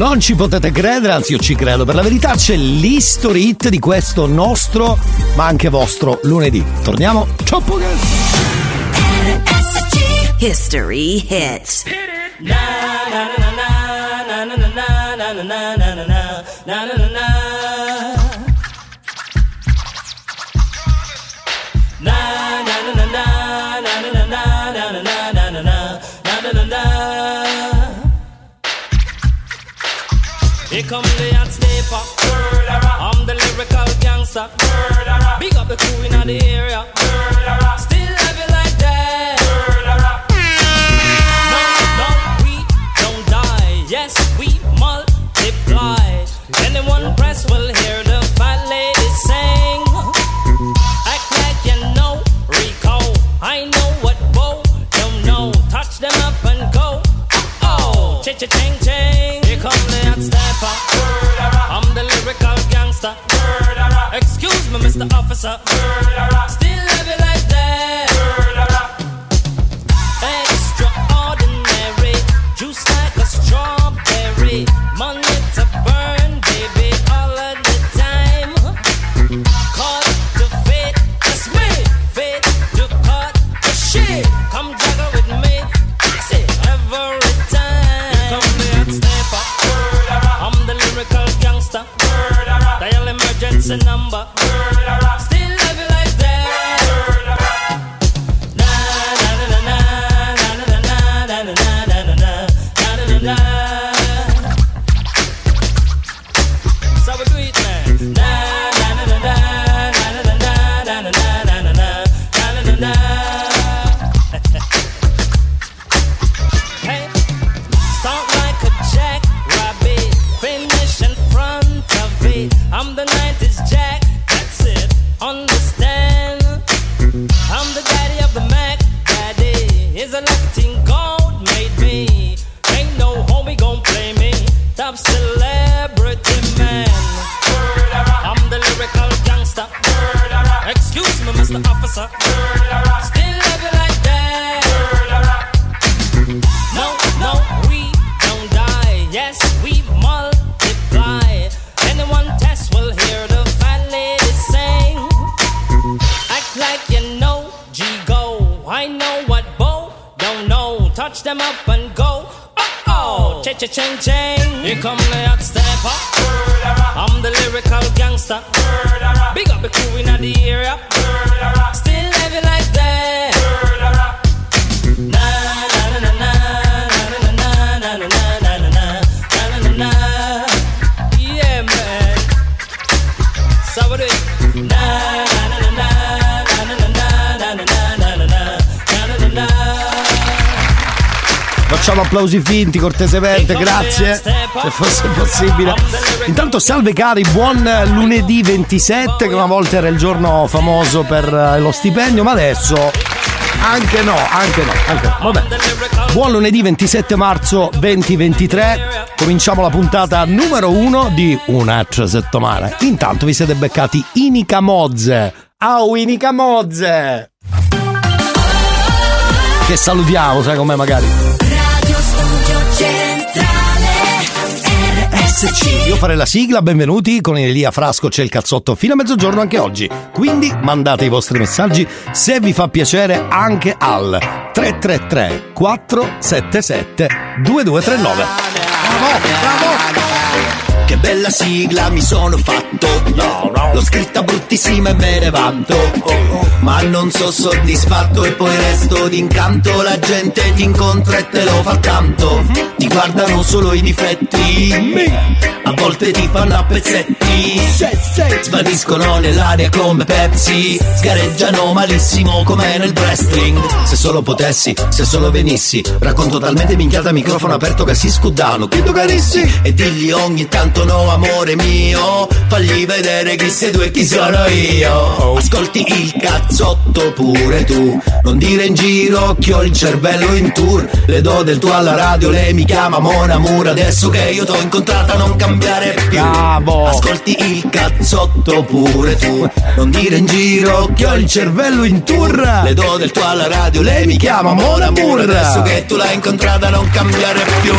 Non ci potete credere, anzi io ci credo. Per la verità c'è l'history hit di questo nostro, ma anche vostro lunedì. Torniamo. Ciao History hits. Na na na na na na na na na na na na na na na come the hot sniper. I'm the lyrical gangster. Murderer. Big up the crew in the area. Murderer. Still have it like that. Murderer. No, no, we don't die. Yes, we multiply. Anyone press will hear the fat lady sing. Act like you know Rico. I know what Bo don't know. Touch them up and go. Oh, cha-cha-ching, ching rapper. Murderer. I'm the lyrical gangster. Murderer. Excuse me, Mr. Officer. Murderer. Still a number. Ching ching. Here come the hot stepper. I'm the lyrical gangster. Big up the crew in the area. Still it like Facciamo applausi finti cortesemente, grazie. Se fosse possibile. Intanto salve cari, buon lunedì 27, che una volta era il giorno famoso per eh, lo stipendio, ma adesso anche no, anche no, anche no. Vabbè. Buon lunedì 27 marzo 2023. Cominciamo la puntata numero uno di un'altra settimana. Intanto vi siete beccati Inica Mozze. Au Inica Mozze! Che salutiamo, sai com'è magari. RSC. Io farei la sigla, benvenuti con Elia Frasco, c'è il cazzotto fino a mezzogiorno anche oggi. Quindi mandate i vostri messaggi se vi fa piacere anche al 333 477 2239. Bravo, bravo! Che bella sigla mi sono fatto. L'ho scritta bruttissima e me ne vanto. Ma non so soddisfatto e poi resto d'incanto. La gente ti incontra e te lo fa tanto. Ti guardano solo i difetti. A volte ti fanno a pezzetti. Svaniscono nell'aria come Pepsi. Sgareggiano malissimo come nel wrestling. Se solo potessi, se solo venissi. Racconto talmente minchiata microfono aperto che si scudano Credo carissi E digli ogni tanto detto no amore mio. Fagli vedere chi sei tu e chi sono io. Ascolti il cazzotto pure tu. Non dire in giro che ho il cervello in tour. Le do del tuo alla radio, lei mi chiama Mona Mur Adesso che io t'ho incontrata non cambiare più. Bravo. Ascolti il cazzotto pure tu. Non dire in giro che ho il cervello in tour. Le do del tuo alla radio, lei mi chiama Mona Mur Adesso che tu l'hai incontrata non cambiare più.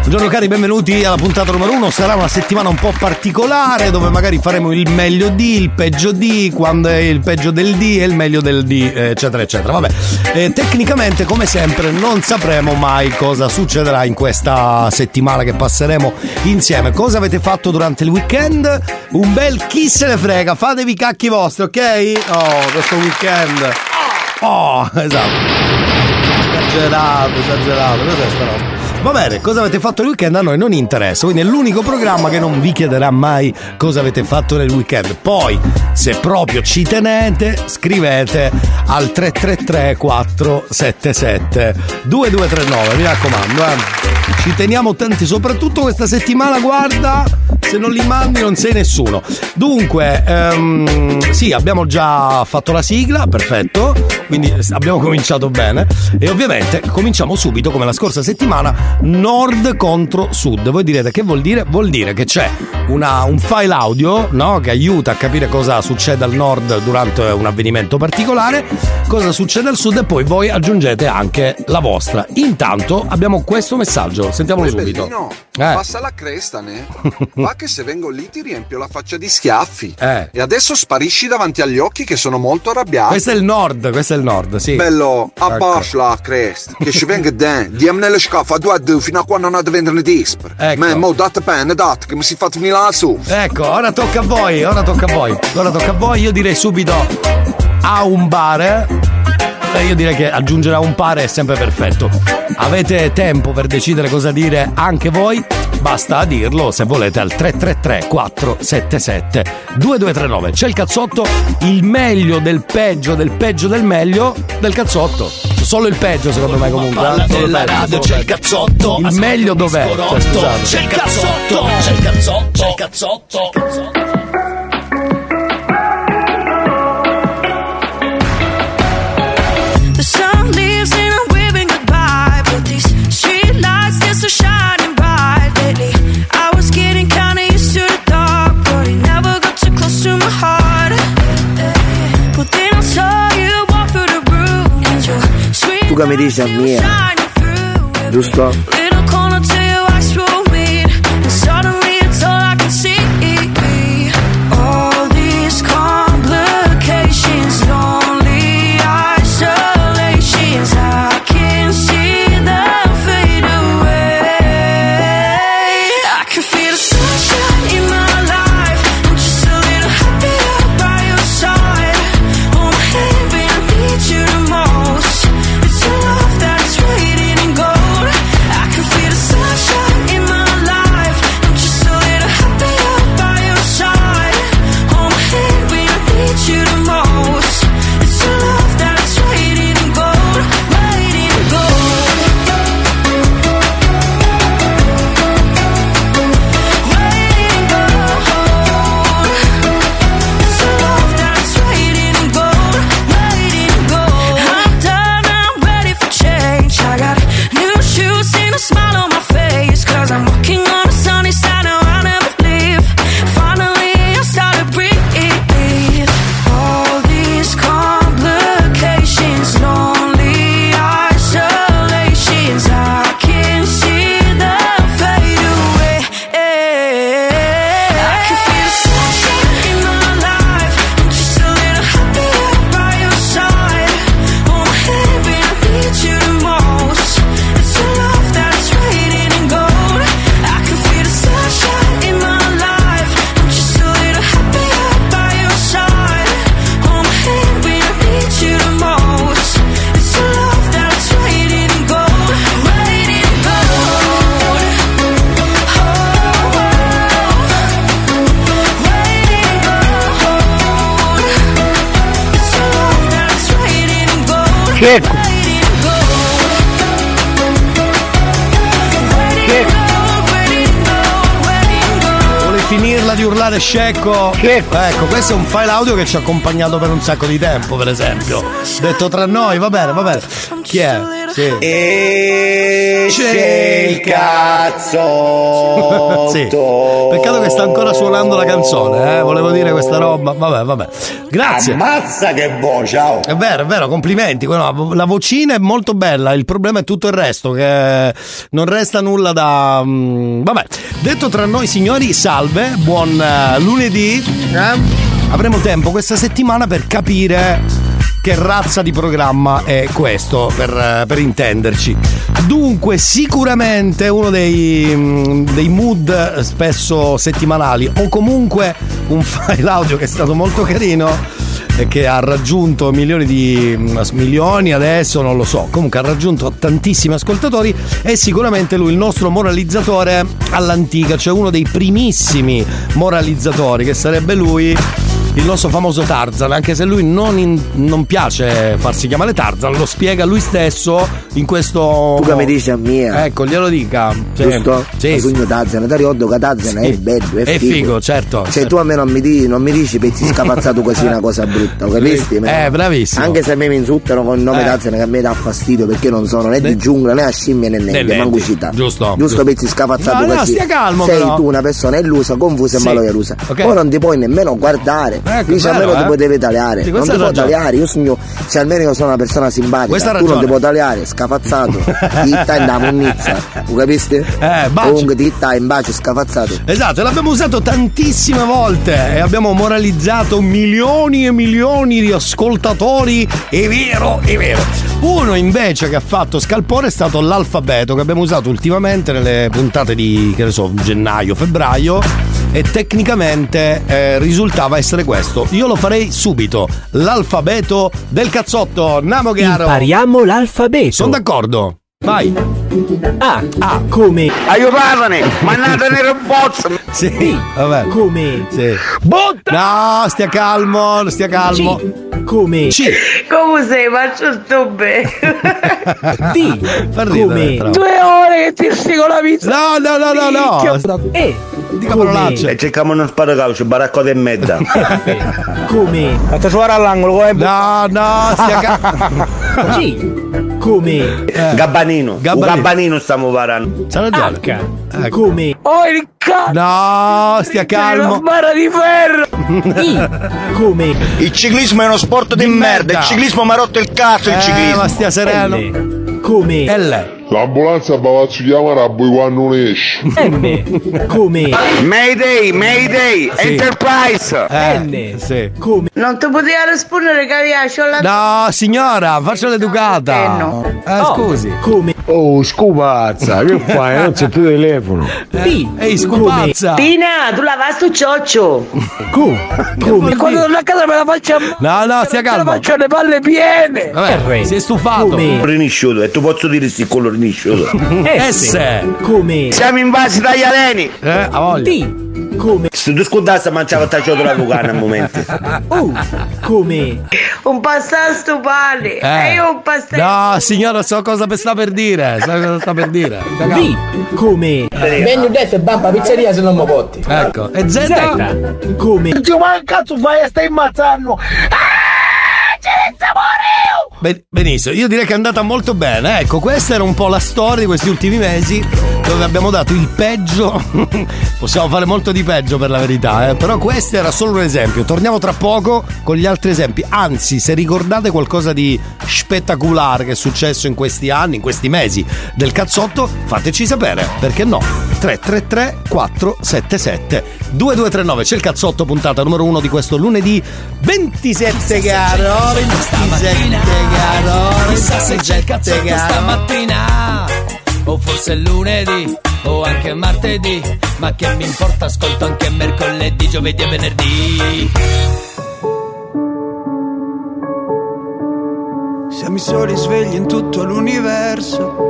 Buongiorno cari, benvenuti alla puntata numero uno. Sarà una settimana un po' particolare dove magari faremo il meglio di, il peggio di, quando è il peggio del D e il meglio del D, eccetera, eccetera. Vabbè, eh, tecnicamente come sempre non sapremo mai cosa succederà in questa settimana che passeremo insieme. Cosa avete fatto durante il weekend? Un bel chi se ne frega, fatevi i cacchi vostri, ok? Oh, questo weekend. Oh, esatto. Esagerato, esagerato, cos'è sta roba? Va bene, cosa avete fatto il weekend a noi non interessa, quindi è l'unico programma che non vi chiederà mai cosa avete fatto nel weekend. Poi, se proprio ci tenete, scrivete al 333 477 2239, mi raccomando, eh. Ci teniamo tanti, soprattutto questa settimana, guarda, se non li mandi non sei nessuno. Dunque, ehm, sì, abbiamo già fatto la sigla, perfetto, quindi abbiamo cominciato bene e ovviamente cominciamo subito come la scorsa settimana nord contro sud. Voi direte che vuol dire? Vuol dire che c'è una- un file audio no, che aiuta a capire cosa succede al nord durante un avvenimento particolare, cosa succede al sud e poi voi aggiungete anche la vostra. Intanto abbiamo questo messaggio, sentiamolo Poi, subito. Bellino, Eh. passa la cresta, ne? Va che se vengo lì ti riempio la faccia di schiaffi. Eh. E adesso sparisci davanti agli occhi che sono molto arrabbiato. Questo è il nord, questo è il nord, sì. Bello, Ecco. abbascia la cresta, che ci venga dentro, diamo nelle scaffe a due a due fino a quando non ha di vendere disper. Ecco. Ma mo date penne, date, che mi si fa venire la su. Ecco, ora tocca a voi, ora tocca a voi. Ora tocca a voi, io direi subito a un bar. Beh, io direi che aggiungere a un pare è sempre perfetto. Avete tempo per decidere cosa dire anche voi? Basta dirlo se volete al 333 477 2239. C'è il cazzotto, il meglio del peggio del peggio del meglio del cazzotto. Solo il peggio secondo me comunque. Eh, il della radio c'è il cazzotto Il meglio dov'è? Cioè, scusate. C'è il cazzotto C'è il cazzotto C'è il cazzotto The Tu che mi dici a lights, they were waiting in gold. nulla di urlare scecco. Ecco, questo è un file audio che ci ha accompagnato per un sacco di tempo, per esempio. Detto tra noi, va bene, va bene. Chi è? Sì. E c'è il cazzo. sì. Peccato che sta ancora suonando la canzone, eh? Volevo dire questa roba. Vabbè, vabbè. Grazie. Ammazza che boh, ciao. È vero, è vero, complimenti. La vocina è molto bella, il problema è tutto il resto, che non resta nulla da. mm, Vabbè, detto tra noi signori, salve, buon eh, lunedì. eh? Avremo tempo questa settimana per capire che razza di programma è questo, per, eh, per intenderci. Dunque, sicuramente uno dei, mm, dei mood eh, spesso settimanali, o comunque un file audio che è stato molto carino e che ha raggiunto milioni di mm, milioni adesso non lo so comunque ha raggiunto tantissimi ascoltatori è sicuramente lui il nostro moralizzatore all'antica cioè uno dei primissimi moralizzatori che sarebbe lui il nostro famoso Tarzan, anche se lui non, in- non piace farsi chiamare Tarzan, lo spiega lui stesso in questo. Tu che mi dici a mia? Ecco, glielo dica. Sì. Giusto? Sì, sì. sogno Tarzan, ti ricordo che Tarzan Sì. è bello, è, È figo, certo, Se certo. tu a me non mi, dici, non mi dici pezzi scapazzato così una cosa brutta, lo capisci? Eh, bravissimo. Anche se a me mi insultano con il nome Eh. Tarzan che a me dà fastidio perché non sono né di giungla né a scimmie né nebbia. manco città. Giusto, Giusto pezzi scapazzato No, no, così. stia calmo, Sei però. tu una persona illusa, confusa Sì. e maloierusa. Ok. Poi non ti puoi nemmeno guardare. Ecco, Dici vero, almeno eh. ti puoi deve tagliare. Sì, non ti ragione. tagliare. Io sogno, se almeno io sono una persona simpatica, Questa tu non ragione. ti puoi tagliare, scafazzato. Titta in da monnizza. Lo capisci? Eh, bacio. Comunque titta in bacio scafazzato. Esatto, l'abbiamo usato tantissime volte e abbiamo moralizzato milioni e milioni di ascoltatori. È vero, è vero. Uno invece che ha fatto scalpore è stato l'alfabeto che abbiamo usato ultimamente nelle puntate di, che ne so, gennaio, febbraio. E tecnicamente eh, risultava essere questo. Io lo farei subito. L'alfabeto del cazzotto. Namo chiaro. Impariamo l'alfabeto. Sono d'accordo. Vai. A. A. Come. Aiutatene! Mannatene il bozzo! Sì, vabbè. Come. Sì. Butta! No, stia calmo, stia calmo. C. Come. C. Come sei? Faccio sto bene. D. Come. però. Due ore che ti stico la pizza. No, no, no, no, no. E. Dica parolacce. E cerchiamo uno spadacaucio, baraccota e mezza. F. Come. Fate suonare all'angolo, come No, no, stia calmo. G. Come. Gabbanino. Gabbanino. Un gabbanino stiamo varando. Ragione. H. Ecco. Come. Oh, il cazzo. No, stia Una calmo. bara di ferro. I. Come. Il ciclismo è uno sport di, Di merda. merda. Il ciclismo mi ha rotto il cazzo, il Eh, ciclismo. ma stia sereno. L. Come. L. L'ambulanza va a chiamare a voi quando non esce. M. Come. Mayday, Mayday, Sì. Enterprise. Eh, N. sì. Come. Non ti poteva rispondere che aveva c'ho la No, signora, faccia l'educata. Eh, no. Eh, O. scusi. Come. Oh, scupazza, che fai? Non c'è più telefono. P. Ehi, scupazza. Tina, tu la vai sto cioccio. Q. Come. Quando torno a casa me la faccio a No, no, stia Me la calmo. faccio le palle piene. Vabbè, R. si è stufato. Come. Rinisciuto, e tu posso dire sti collo rinisciuto. S. S. Come. Siamo invasi dagli aleni. Eh, a voglia. T. Come. Se tu scudassi mangiava tacciato la lucana a momenti. U. Come. Un pastato pane. Eh. E io un pastato. No, signora, so cosa sta per dire. So cosa sta per dire. V. Come. Vengo detto bamba pizzeria se non mi botti. Ecco. E Z? Z. Come. Ma cazzo fai? Stai immazzando. Ben- benissimo, io direi che è andata molto bene. Ecco, questa era un po' la storia di questi ultimi mesi dove abbiamo dato il peggio. Possiamo fare molto di peggio per la verità, eh? però questo era solo un esempio. Torniamo tra poco con gli altri esempi. Anzi, se ricordate qualcosa di spettacolare che è successo in questi anni, in questi mesi del cazzotto, fateci sapere, perché no? 333 477 2239 c'è il cazzotto puntata numero uno di questo lunedì 27 caro 27 caro Chissà se c'è il cazzotto 27 caro stamattina O forse lunedì O anche martedì Ma che mi importa ascolto anche mercoledì, giovedì e venerdì. Siamo i soli svegli in tutto l'universo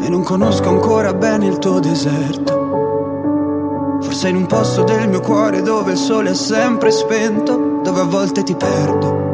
e non conosco ancora bene il tuo deserto. Forse in un posto del mio cuore dove il sole è sempre spento, dove a volte ti perdo,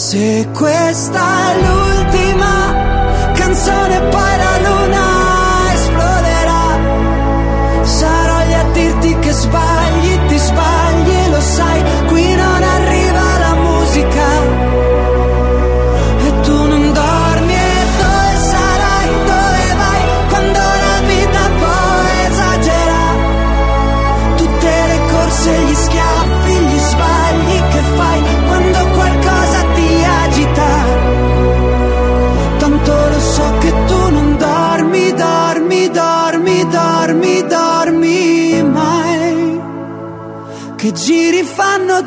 Se questa è l'ultima canzone poi la luna esploderà. Sarò lì a dirti che sbagli,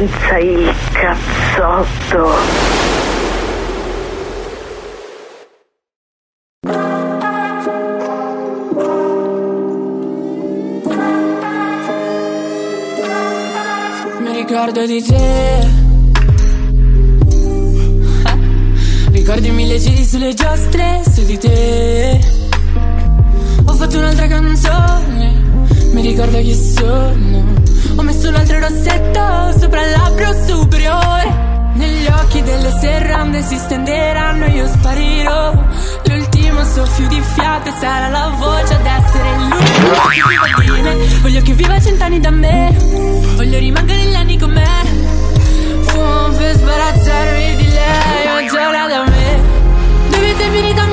senza il cazzotto. Mi ricordo di te. Ricordi mille giri sulle giostre su di te. Ho fatto un'altra canzone. Mi ricordo chi sono. Ho messo un altro rossetto sopra il labbro superiore. Negli occhi delle serrande si stenderanno io sparirò. L'ultimo soffio di fiato sarà la voce ad essere me. Voglio che viva cent'anni da me. Voglio rimanere negli anni con me. Fumo per sbarazzarmi di lei, già da me. Dove sei finita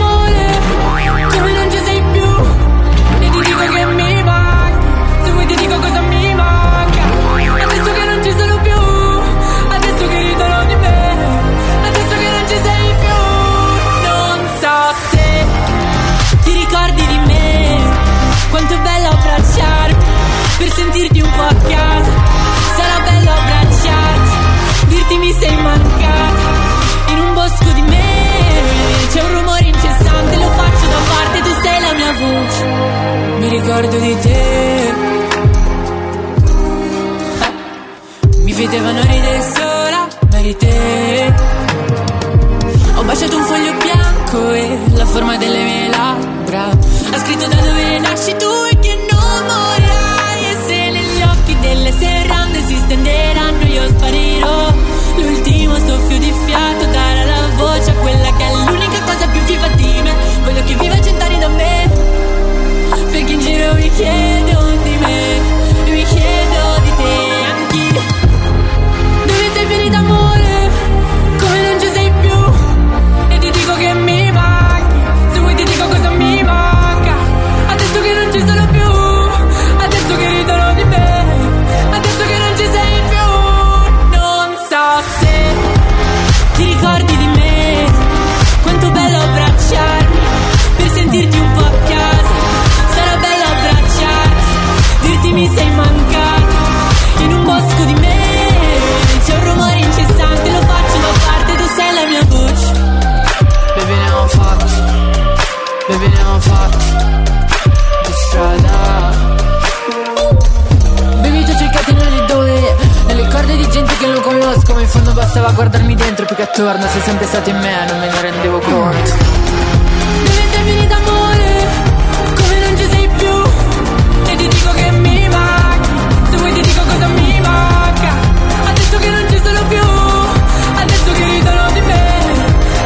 ricordo di te. Mi vedevano ridere sola, di te. Ho baciato un foglio bianco e la forma delle mie labbra. Ha scritto da dove nasci tu e che non morirai. E se negli occhi delle serrande si stenderanno, io sparirò. L'ultimo mi yeah. Bastava guardarmi dentro più che attorno Sei sempre stato in me, non me ne rendevo conto. Dove sei finita amore Come non ci sei più. E ti dico che mi manchi Se vuoi ti dico cosa mi manca. Adesso che non ci sono più Adesso che ridono di me.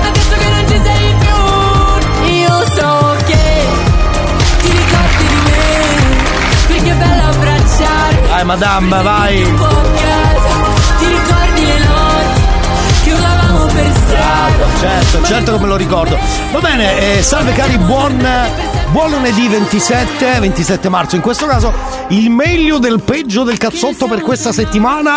Adesso che non ci sei più. Io so che Ti ricordi di me Perché è bello abbracciare Vai, madame, vai. Strada Certo, certo che me lo ricordo. Va bene, eh, salve cari, buon, buon lunedì 27, 27 marzo. In questo caso il meglio del peggio del cazzotto per questa settimana.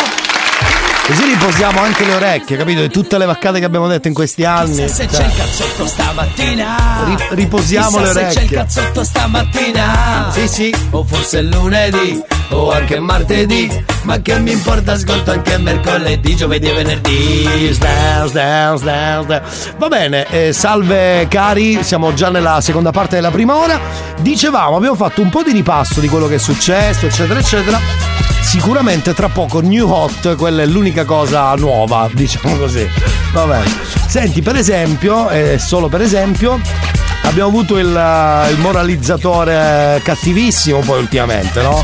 Così riposiamo anche le orecchie, capito? Di tutte le vaccate che abbiamo detto in questi anni. Se Cioè, c'è il cazzotto stamattina ri- riposiamo Chissà le se c'è il orecchie. cazzotto stamattina Sì, sì. O forse lunedì O anche martedì Ma che mi importa ascolto anche mercoledì Giovedì e venerdì Sdan, sdan, sdan, sdan. Va bene, eh, salve cari, siamo già nella seconda parte della prima ora. Dicevamo, abbiamo fatto un po' di ripasso di quello che è successo, eccetera, eccetera. Sicuramente tra poco New Hot, quella è l'unica cosa nuova, diciamo così. Va bene. Senti, per esempio, eh, solo per esempio, abbiamo avuto il, eh, il moralizzatore cattivissimo poi ultimamente, no?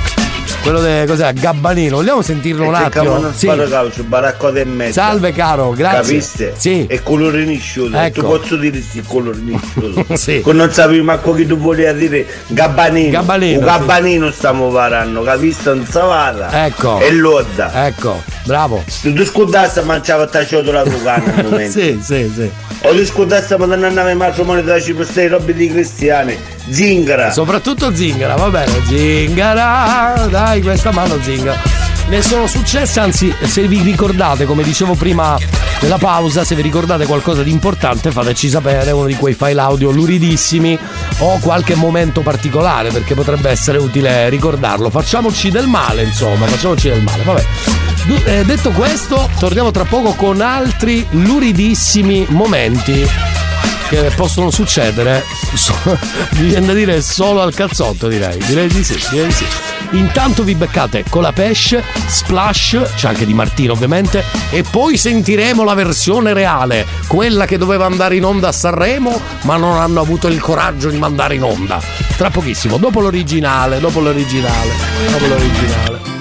Quello del cos'è? Gabbanino, vogliamo sentirlo un attimo? Sì. calcio, baracco e mezza. Salve caro, grazie. Capiste? Sì. E colore nisciuto. Ecco. Tu posso dire sì, colore nisciuto. Sì. Che non sapevi manco che tu volevi dire Gabbanino. Gabbanino, Un Gabbanino stiamo varando, capiste? Non savara. Ecco. E lodda. Ecco, bravo. Se tu scudassi mangiava tacciato la Lucana al momento. sì, sì, sì. O tu scudassi ma non andava mai moneta da Cipro robe di cristiani. Zingara. Soprattutto zingara, va bene. Zingara, dai, questa mano zingara. Ne sono successe, anzi, se vi ricordate, come dicevo prima nella pausa, se vi ricordate qualcosa di importante, fateci sapere uno di quei file audio luridissimi o qualche momento particolare, perché potrebbe essere utile ricordarlo. Facciamoci del male, insomma, facciamoci del male. Vabbè. Eh, detto questo, torniamo tra poco con altri luridissimi momenti che possono succedere, so- viene da dire solo al cazzotto direi, direi di sì, direi di sì. Intanto vi beccate con la pesce, splash, c'è anche di Martino ovviamente, e poi sentiremo la versione reale, quella che doveva andare in onda a Sanremo, ma non hanno avuto il coraggio di mandare in onda. Tra pochissimo, dopo l'originale, dopo l'originale, dopo l'originale.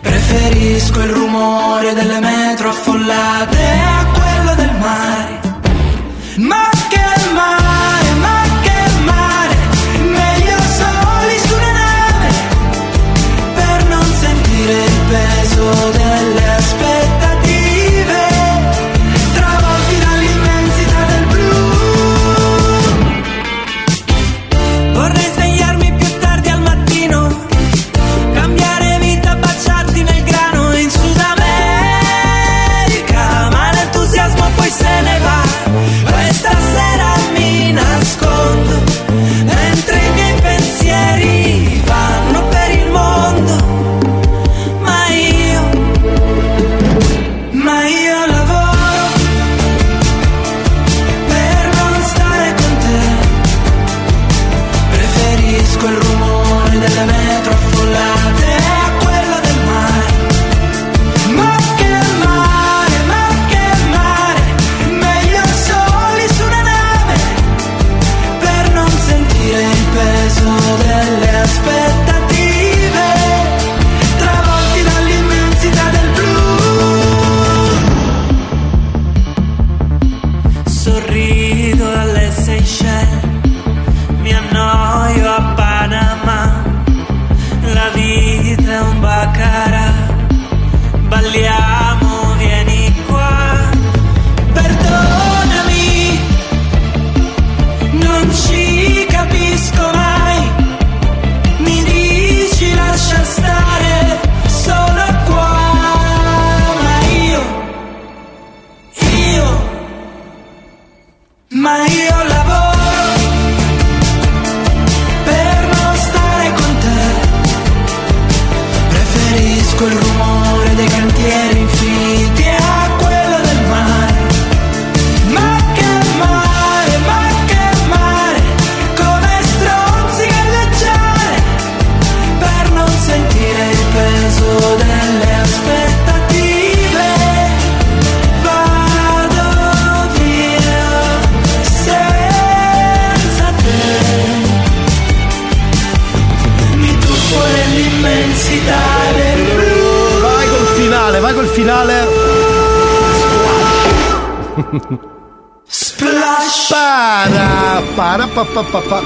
Preferisco il rumore delle metro affollate a quello del mare. Ma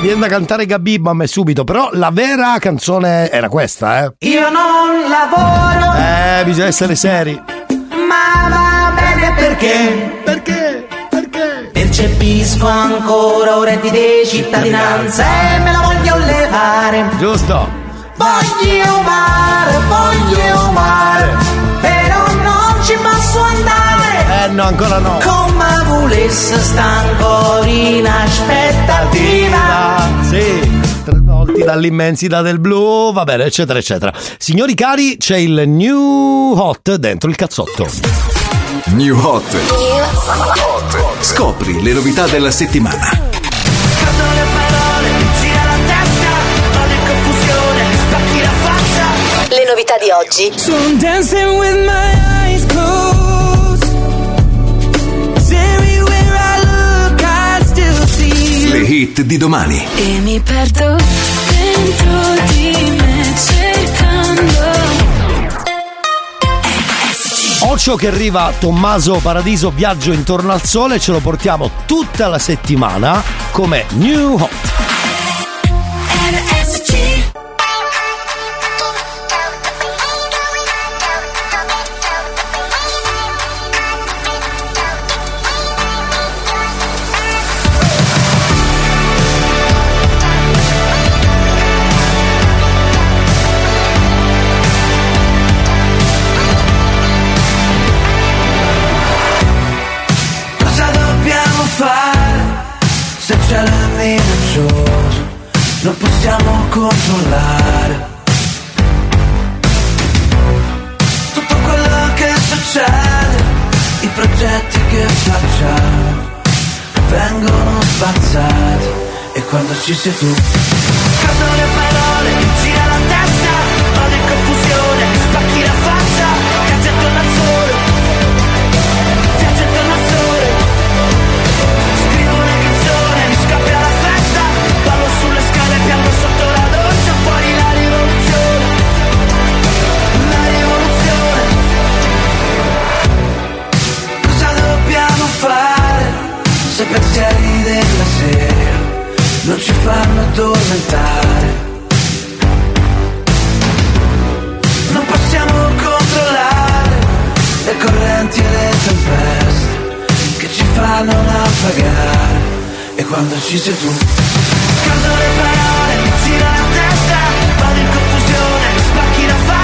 Viene da cantare Gabib a me subito, però la vera canzone era questa, eh. Io non lavoro, Eh, bisogna essere seri. ma va bene perché? Perché? Perché? Percepisco ancora reddito di cittadinanza e me la voglio levare. Giusto. Voglio mare, voglio mare, però non ci posso andare. Eh no, ancora no. Come volesse sta ancora in aspettativa. Sì. Travolti dall'immensità del blu, va bene, eccetera, eccetera. Signori cari, c'è il new hot dentro il cazzotto. New Hot. Scopri le novità della settimana. Le novità di oggi. So I'm dancing with my eyes Le hit di domani. E mi perdo dentro di me cercando Ocio che arriva Tommaso Paradiso Viaggio intorno al sole, ce lo portiamo tutta la settimana come new hot. Ci sei tu. Scatto le parole, gira la testa, vado in confusione, spacchi la faccia, caccia attorno al sole, viaggio attorno al sole, scrivo una canzone, mi scappia la festa, ballo sulle scale, piango sotto la doccia, fuori la rivoluzione, la rivoluzione. Cosa dobbiamo fare se pensieri della sera non ci fanno addormentare? Non possiamo controllare le correnti e le tempeste che ci fanno naufragare e quando ci sei tu scaldo le parole, gira la testa, vado in confusione, spacchi la faccia,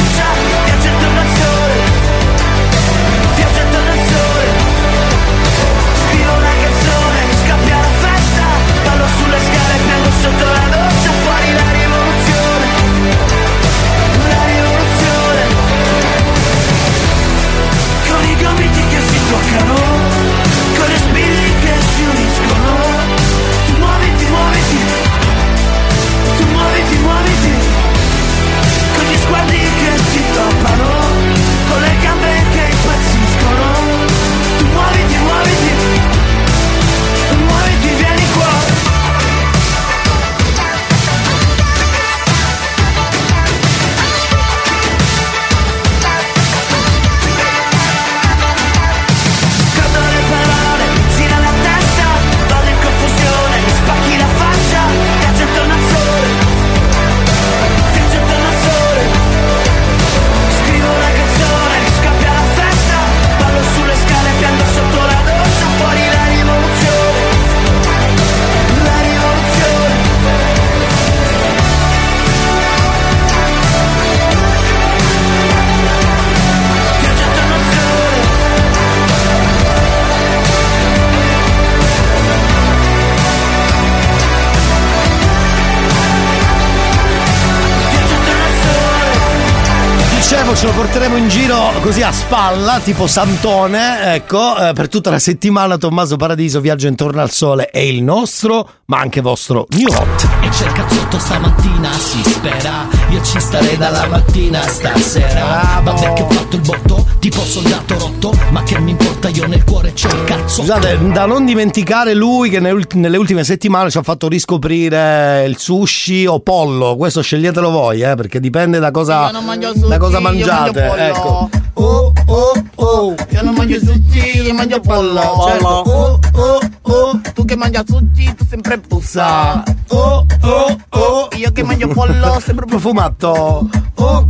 ce lo porteremo in giro così a spalla, tipo Santone. Ecco, eh, per tutta la settimana Tommaso Paradiso viaggia intorno al sole. È il nostro, ma anche vostro New Hot. E c'è il cazzotto stamattina, si spera. Io ci starei dalla mattina stasera. Vabbè che ho fatto il botto, tipo soldato rotto. Ma che mi importa io nel cuore c'ho il cazzo. Scusate, da non dimenticare lui che nel- nelle ultime settimane ci ha fatto riscoprire il sushi o pollo. Questo sceglietelo voi, eh, perché dipende da cosa, da cosa mangio mangiate. Ecco. Oh, oh, oh. Io non mangio sushi, io mangio pollo. Certo. Oh, oh, oh. Tu che mangi sushi, tu sempre puzza. Oh, oh, oh. Io che mangio pollo, sempre profumato.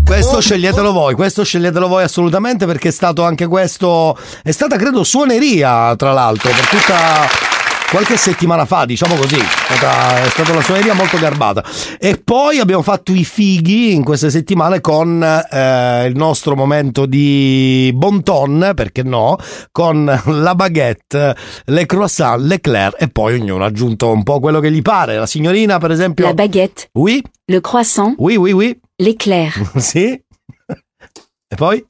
Questo sceglietelo voi, questo sceglietelo voi assolutamente perché è stato anche questo, è stata credo suoneria tra l'altro per tutta qualche settimana fa, diciamo così, è stata, una suoneria molto garbata. E poi abbiamo fatto i fighi in queste settimane con eh, il nostro momento di bon ton, perché no, con la baguette, le croissant, l'eclair e poi ognuno ha aggiunto un po' quello che gli pare. La signorina per esempio... La baguette, Oui, le croissant, oui, oui, oui. l'éclair. sì. E poi?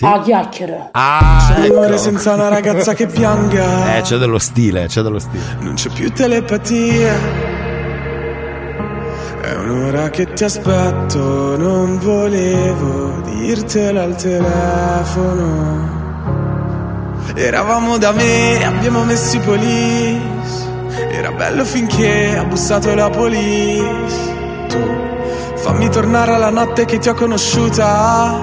Ah, chiacchiere. Ah, l'amore ecco. senza una ragazza che pianga. Eh, c'è dello stile, c'è dello stile. Non c'è più telepatia. È un'ora che ti aspetto, non volevo dirtelo al telefono. Eravamo da me, abbiamo messo i police. Era bello finché ha bussato la police. Tu fammi tornare alla notte che ti ho conosciuta.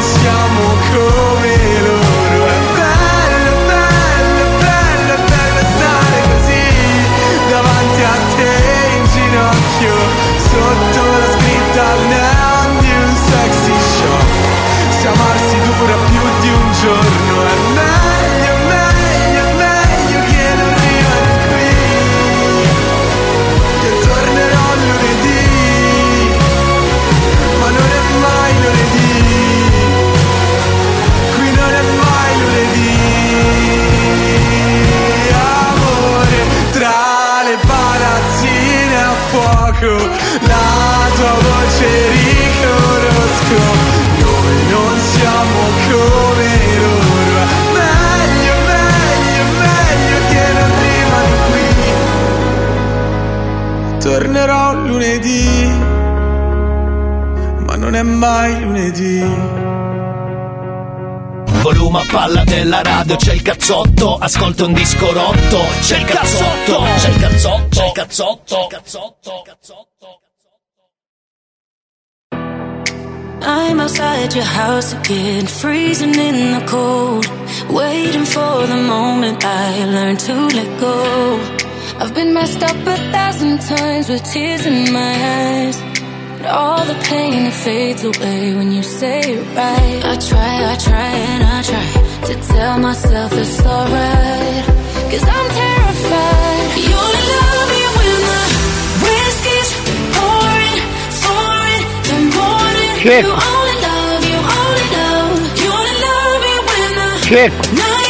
Siamo come loro. È bello, bello, bello, bello stare così davanti a te in ginocchio, sotto la scritta al Tornerò lunedì, ma non è mai lunedì. Volume a palla della radio, c'è il cazzotto, ascolta un disco rotto, c'è il cazzotto, c'è il cazzotto, c'è il cazzotto, cazzotto, cazzotto. I'm outside your house again, freezing in the cold. Waiting for the moment I learn to let go. I've been messed up a thousand times with tears in my eyes. But all the pain it fades away when you say it right. I try, I try, and I try to tell myself it's alright. Cause I'm terrified. You only love me when the whiskey's pouring, pouring, the morning. Check. You only love, you only love, you only love me when the Check. night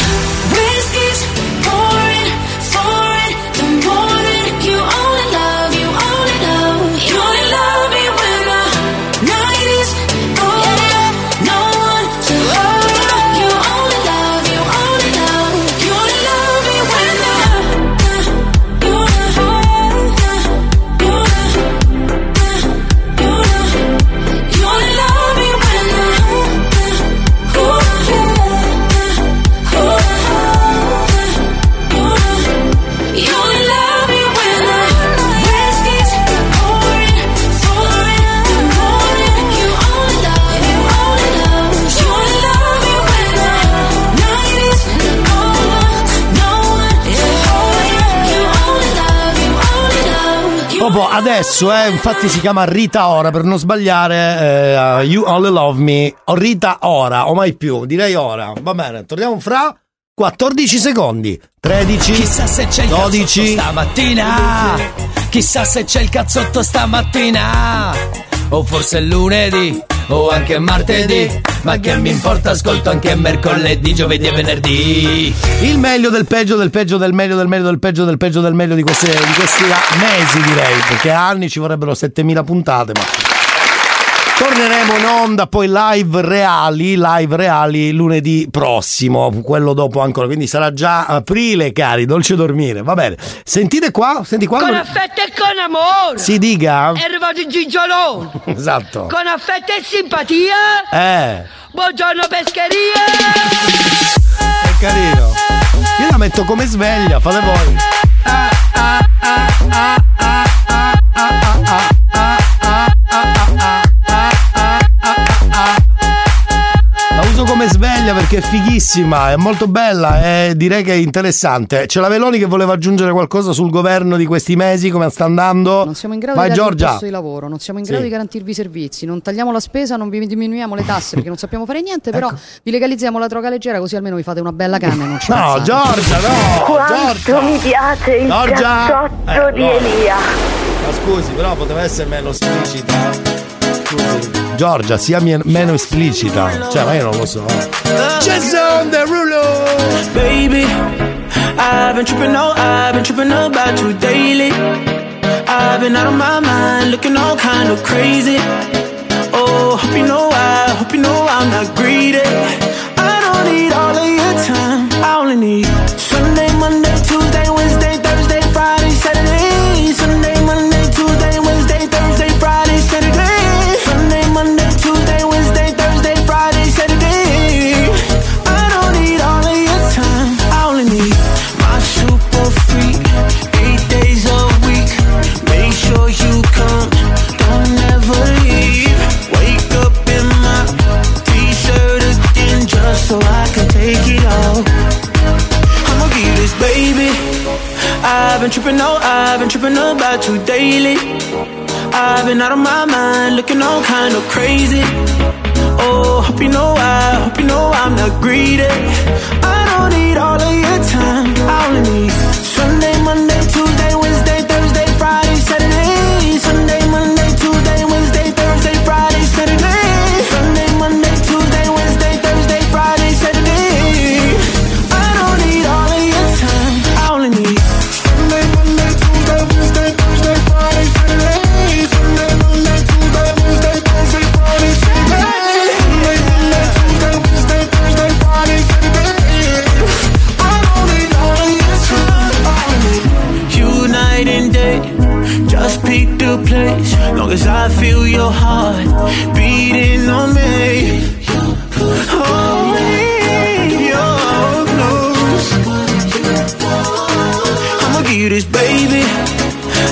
adesso, eh, infatti si chiama Rita Ora per non sbagliare. eh, you Only Love Me. O Rita Ora, o mai più, direi ora. Va bene, torniamo fra 14 secondi. 13, Chissà se c'è il 12. cazzotto stamattina. Chissà se c'è il cazzotto stamattina. O forse è lunedì, o anche martedì. Ma che mi importa, ascolto anche mercoledì, giovedì e venerdì. Il meglio del peggio del peggio del meglio del meglio del peggio del peggio del meglio di, queste- di questi mesi direi, perché anni ci vorrebbero 7000 puntate, ma torneremo in onda poi live reali, live reali lunedì prossimo, quello dopo ancora, quindi sarà già aprile cari, dolce dormire, va bene. Sentite qua, senti qua. Con affetto e con amore. Si dica? È arrivato il Gigiolone. Esatto. Con affetto e simpatia. Eh, Buongiorno pescheria. è carino. Io la metto come sveglia, fate voi. La uso come sveglia perché è fighissima, è molto bella e direi che è interessante. C'è la Veloni che voleva aggiungere qualcosa sul governo di questi mesi, come sta andando? Non siamo in grado Vai di Giorgia. posto di lavoro, non siamo in grado Sì. di garantirvi i servizi, non tagliamo la spesa, non vi diminuiamo le tasse perché non sappiamo fare niente, però Ecco. vi legalizziamo la droga leggera così almeno vi fate una bella canna e non ci No, pensate. Giorgia, no! Quanto Giorgia! mi piace il Giorgia! cazzotto Eh, di. Elia. Ma scusi, però poteva essere meno esplicita. Giorgia, sia meno esplicita. Cioè, ma io non lo so. Jason Derulo! Baby, I've been tripping, oh, I've been tripping about you daily. I've been out of my mind, looking all kind of crazy. Oh, hope you know I, hope you know I'm not greedy. I don't need all of your time, I only need I've been tripping, no, I've been tripping about you daily. I've been out of my mind, looking all kind of crazy. Oh, hope you know I, hope you know I'm not greedy. I don't need all of your time. I only need Sunday, feel your heart beating on me. Hold me close. I'ma give you this, baby.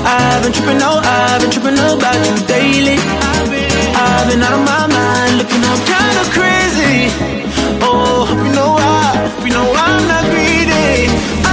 I've been tripping out, I've been tripping about you daily. I've been out of my mind, looking out kinda crazy. Oh, hope you know I, hope you know why I'm not greedy.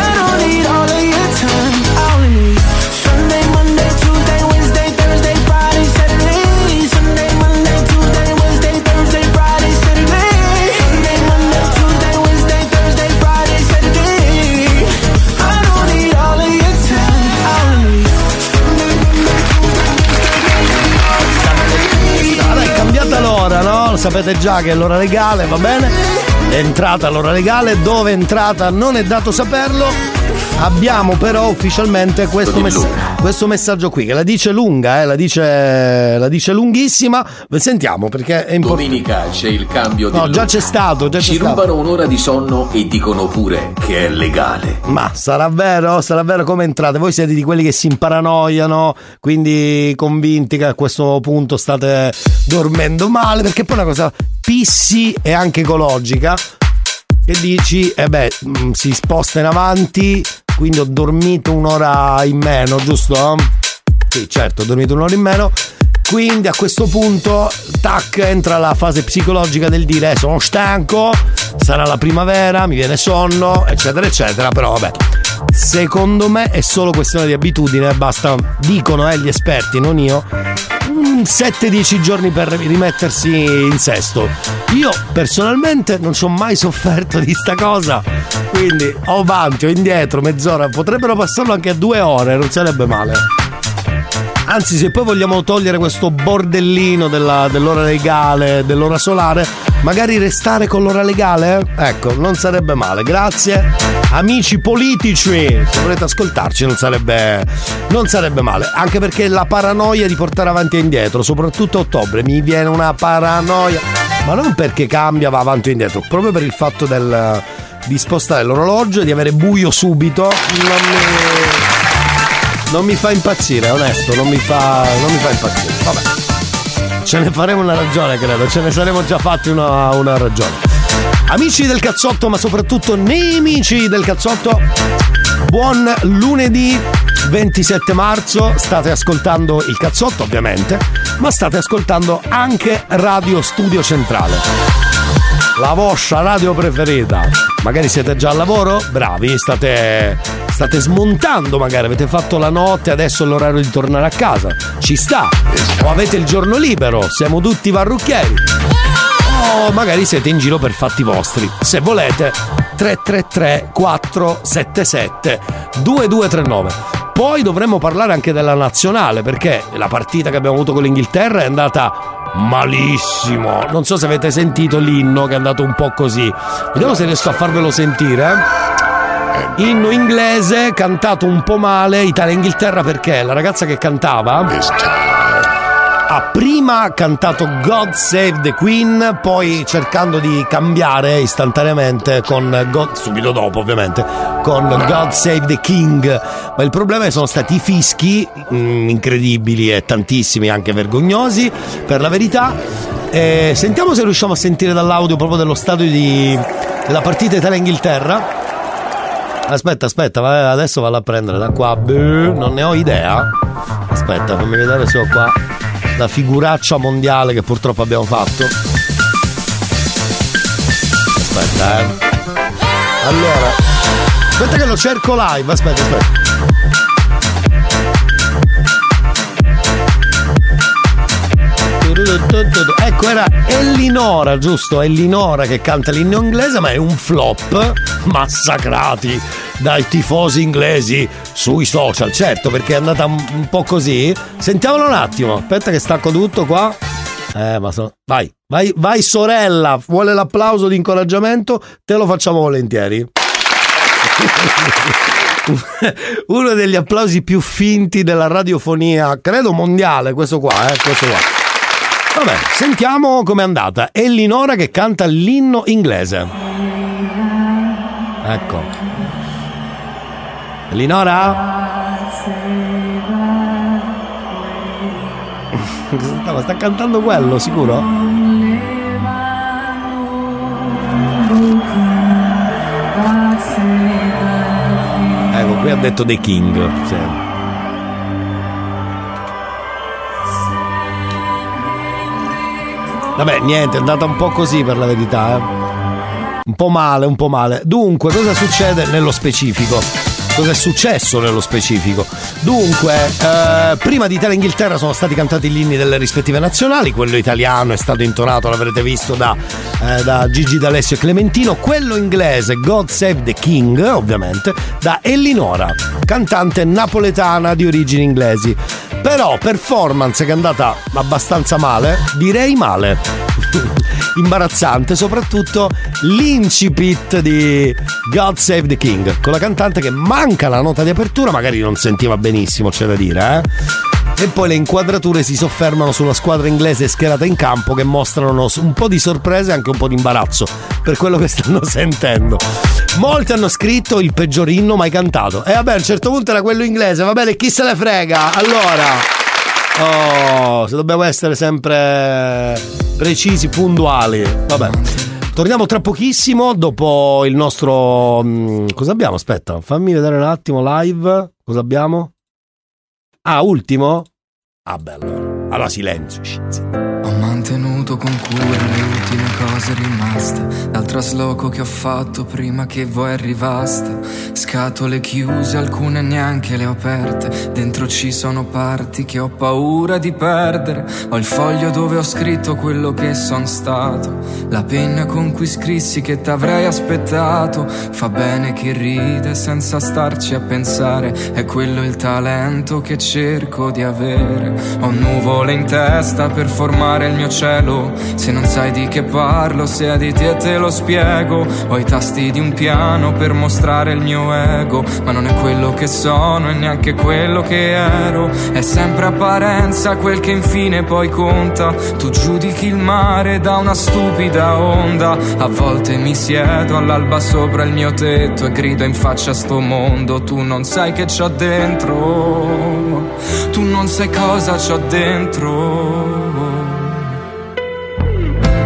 Sapete già che è l'ora legale, va bene? È entrata l'ora legale, dove è entrata non è dato saperlo. Abbiamo però ufficialmente questo, mess- questo messaggio qui, che la dice lunga, eh, la, dice, la dice lunghissima. Sentiamo perché è importante. Domenica c'è il cambio No, del già c'è stato, già c'è Ci stato. rubano un'ora di sonno e dicono pure che è legale. Ma sarà vero? Sarà vero come entrate? Voi siete di quelli che si imparanoiano, quindi convinti che a questo punto state dormendo male, perché poi è una cosa pissi e anche ecologica. Che dici, eh beh, mh, si sposta in avanti, quindi ho dormito un'ora in meno, giusto? Sì, certo, ho dormito un'ora in meno. Quindi a questo punto, tac, entra la fase psicologica del dire "Eh, sono stanco, sarà la primavera, mi viene sonno, eccetera, eccetera. Però vabbè, secondo me è solo questione di abitudine, basta, dicono eh, gli esperti, non io, 7-10 giorni per rimettersi in sesto. Io personalmente non ci ho mai sofferto di sta cosa, quindi o avanti o indietro, mezz'ora, potrebbero passarlo anche a due ore, non sarebbe male. Anzi, se poi vogliamo togliere questo bordellino della- dell'ora legale, dell'ora solare, magari restare con l'ora legale? Ecco, non sarebbe male. Grazie. Amici politici, se volete ascoltarci non sarebbe, non sarebbe male. Anche perché la paranoia di portare avanti e indietro, soprattutto a ottobre, mi viene una paranoia. Ma non perché cambia, va avanti e indietro, proprio per il fatto del, di spostare l'orologio e di avere buio subito. Non mi non mi fa impazzire, onesto, non mi fa, non mi fa impazzire. Vabbè. Ce ne faremo una ragione, credo, ce ne saremo già fatti una, una ragione. Amici del cazzotto, ma soprattutto nemici del cazzotto, buon lunedì 27 marzo. State ascoltando il cazzotto, ovviamente, ma state ascoltando anche Radio Studio Centrale la vostra radio preferita. Magari siete già al lavoro? Bravi, state, state smontando, magari avete fatto la notte, adesso è l'orario di tornare a casa. Ci sta. O avete il giorno libero, siamo tutti parrucchieri. O magari siete in giro per fatti vostri. Se volete, 333 477 2239. Poi dovremmo parlare anche della nazionale, perché la partita che abbiamo avuto con l'Inghilterra è andata malissimo. Non so se avete sentito l'inno che è andato un po' così. Vediamo se riesco a farvelo sentire. eh. Inno inglese cantato un po' male, Italia-Inghilterra perché la ragazza che cantava ha prima cantato God Save the Queen, poi cercando di cambiare istantaneamente con God, subito dopo ovviamente, con God Save the King. Ma il problema è che sono stati i fischi mm, incredibili e tantissimi, anche vergognosi, per la verità. Eh, sentiamo se riusciamo a sentire dall'audio proprio dello stadio di, della partita Italia-Inghilterra. Aspetta, aspetta, adesso vado a prendere da qua. Non ne ho idea. Aspetta, fammi vedere se ho qua la figuraccia mondiale che purtroppo abbiamo fatto. Aspetta, eh. Allora, aspetta che lo cerco live. Aspetta, aspetta. Ecco, era Elinora, giusto? Elinora che canta l'inno inglese, ma è un flop massacrati dai tifosi inglesi sui social. Certo, perché è andata un po' così. Sentiamolo un attimo. Aspetta che stacco tutto qua. Eh, ma so- vai, vai, vai sorella, vuole l'applauso di incoraggiamento? Te lo facciamo volentieri. Uno degli applausi più finti della radiofonia, credo mondiale, questo qua, eh, questo qua. Vabbè, sentiamo com'è andata. Elinora che canta l'inno inglese. Ecco. Elinora? Ma sta cantando quello, sicuro? Ecco, qui ha detto The King. sì. Vabbè, niente, è andata un po' così per la verità, eh. Un po' male, un po' male. Dunque, cosa succede nello specifico? Cosa è successo nello specifico? Dunque, eh, prima di Italia e Inghilterra sono stati cantati gli inni delle rispettive nazionali, quello italiano è stato intonato, l'avrete visto, da, eh, da Gigi D'Alessio e Clementino, quello inglese, God Save the King, ovviamente, da Elinora, cantante napoletana di origini inglesi. Però performance che è andata abbastanza male, direi male. Imbarazzante, soprattutto l'incipit di God Save the King, con la cantante che manca la nota di apertura, magari non sentiva benissimo, c'è da dire, eh? E poi le inquadrature si soffermano sulla squadra inglese schierata in campo che mostrano un po' di sorpresa e anche un po' di imbarazzo per quello che stanno sentendo. Molti hanno scritto il peggior inno mai cantato. E vabbè, a un certo punto era quello inglese, va bene, chi se ne frega? Allora. Oh, se dobbiamo essere sempre precisi, puntuali. Vabbè. Torniamo tra pochissimo dopo il nostro. mm, cosa abbiamo? Aspetta, fammi vedere un attimo live. Cosa abbiamo? Ah, ultimo? Ah, beh, allora. Silenzio. Ho mantenuto con cura le ultime cose rimaste dal trasloco che ho fatto prima che voi arrivaste. Scatole chiuse, alcune neanche le ho aperte. Dentro ci sono parti che ho paura di perdere. Ho il foglio dove ho scritto quello che son stato. La penna con cui scrissi che t'avrei aspettato. Fa bene chi ride senza starci a pensare. È quello il talento che cerco di avere. Ho nuvole in testa per formare il mio cielo. Se non sai di che parlo, se di te te lo spiego. Ho i tasti di un piano per mostrare il mio ego. Ma non è quello che sono e neanche quello che ero. È sempre apparenza quel che infine poi conta. Tu giudichi il mare da una stupida onda. A volte mi siedo all'alba sopra il mio tetto e grido in faccia a sto mondo. Tu non sai che c'ho dentro. Tu non sai cosa c'ho dentro.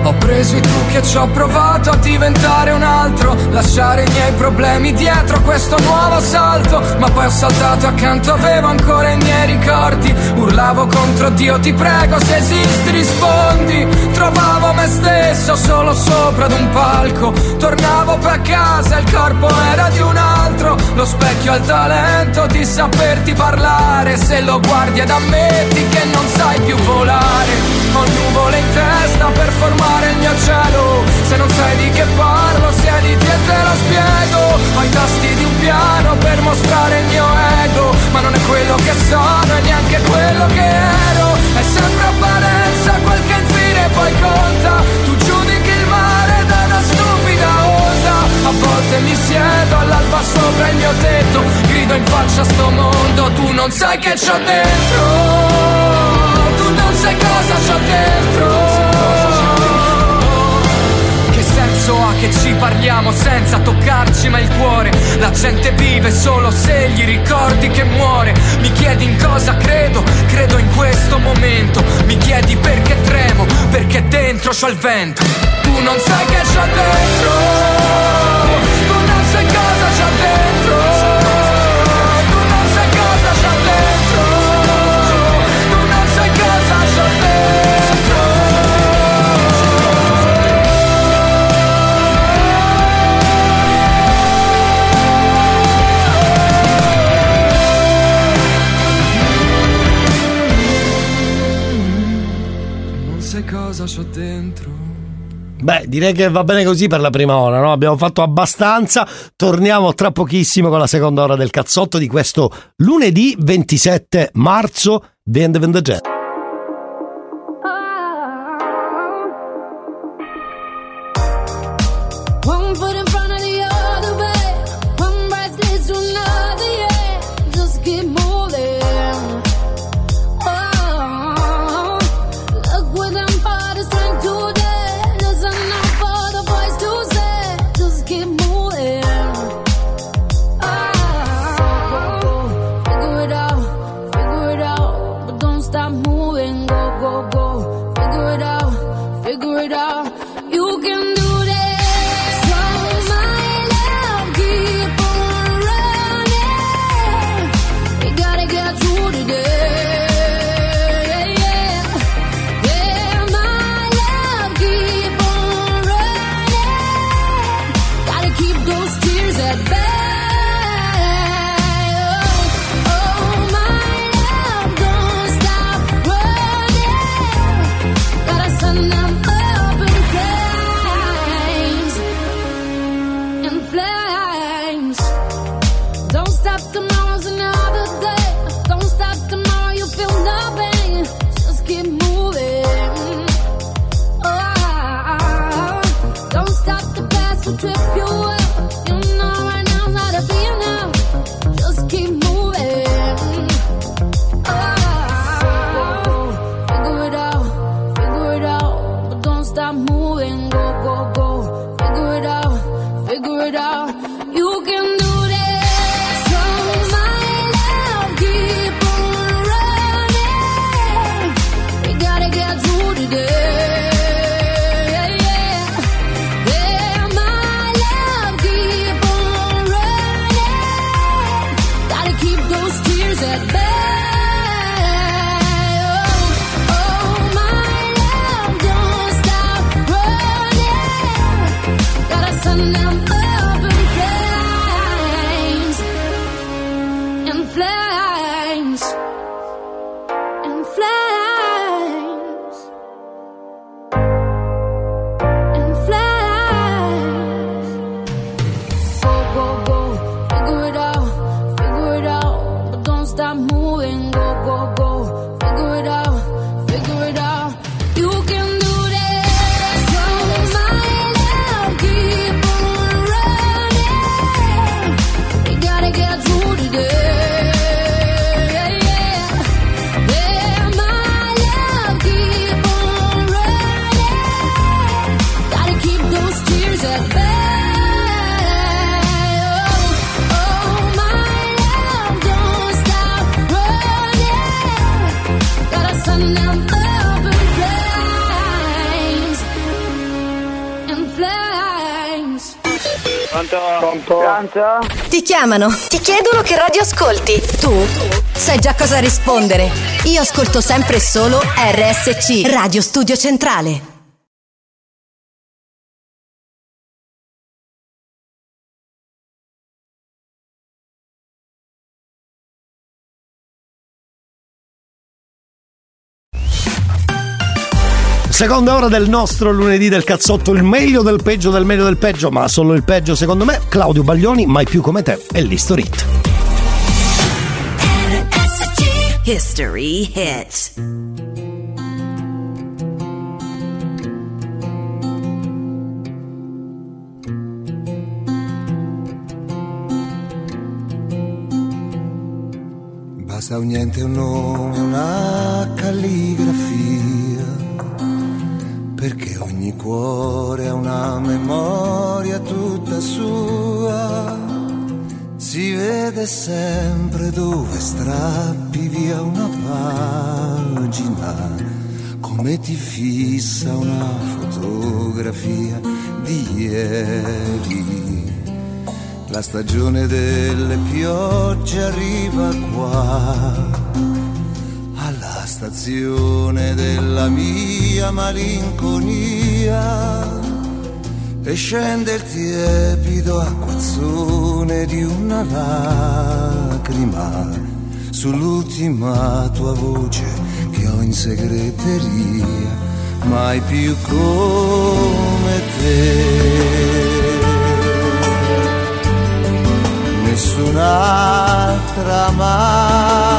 Ho preso i trucchi e ci ho provato a diventare un altro Lasciare i miei problemi dietro questo nuovo salto Ma poi ho saltato accanto, avevo ancora i miei ricordi. Urlavo contro Dio, ti prego se esisti rispondi Trovavo me stesso solo sopra ad un palco. Tornavo a casa, il corpo era di un altro. Lo specchio ha il talento di saperti parlare. Se lo guardi ed ammetti che non sai più volare. Ho nuvole in testa per formare il mio cielo. Se non sai di che parlo, se di te te lo spiego. Ho i tasti di un piano per mostrare il mio ego Ma non è quello che sono e neanche quello che ero. È sempre apparenza quel che infine poi conta. Tu giudichi il mare da una stupida onda. A volte mi siedo all'alba sopra il mio tetto Grido in faccia a sto mondo. Tu non sai che c'ho dentro. Tu non sai cosa c'ho dentro senso ha che ci parliamo senza toccarci mai il cuore. La gente vive solo se gli ricordi che muore. Mi chiedi in cosa credo, credo in questo momento. Mi chiedi perché tremo, perché dentro c'ho il vento. Tu non sai che c'ho dentro Tu non sai cosa c'ho dentro Beh, direi che va bene così per la prima ora, no? Abbiamo fatto abbastanza. Torniamo tra pochissimo con la seconda ora del cazzotto di questo lunedì 27 marzo. Vende Vende Jet. Pronto? Ti chiamano, ti chiedono che radio ascolti. Tu sai già cosa rispondere. Io ascolto sempre e solo RSC, Radio Studio Centrale. Seconda ora del nostro lunedì del cazzotto, il meglio del peggio del meglio del peggio, ma solo il peggio secondo me. Claudio Baglioni, mai più come te, e l'History Hit. History Hits. Basta un niente, un nome, una calligrafia, perché ogni cuore ha una memoria tutta sua. Si vede sempre dove strappi via una pagina, come ti fissa una fotografia di ieri. La stagione delle piogge arriva qua, alla stazione della mia malinconia, e scende il tiepido acquazzone di una lacrima sull'ultima tua voce che ho in segreteria, mai più come te. nessun'altra mai,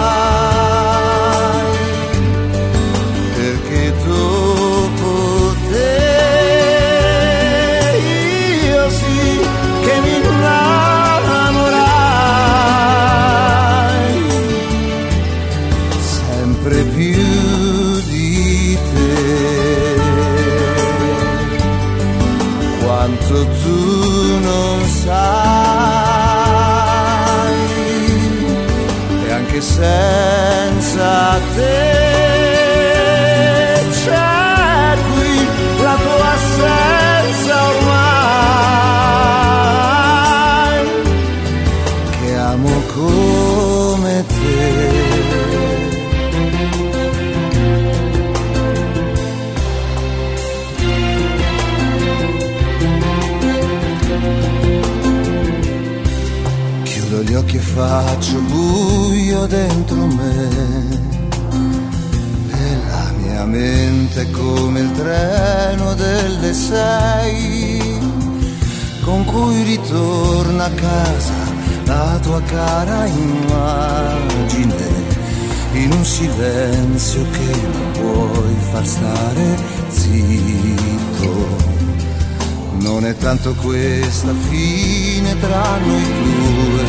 è come il treno delle sei, con cui ritorna a casa la tua cara immagine, in un silenzio che non puoi far stare zitto. Non è tanto questa fine tra noi due,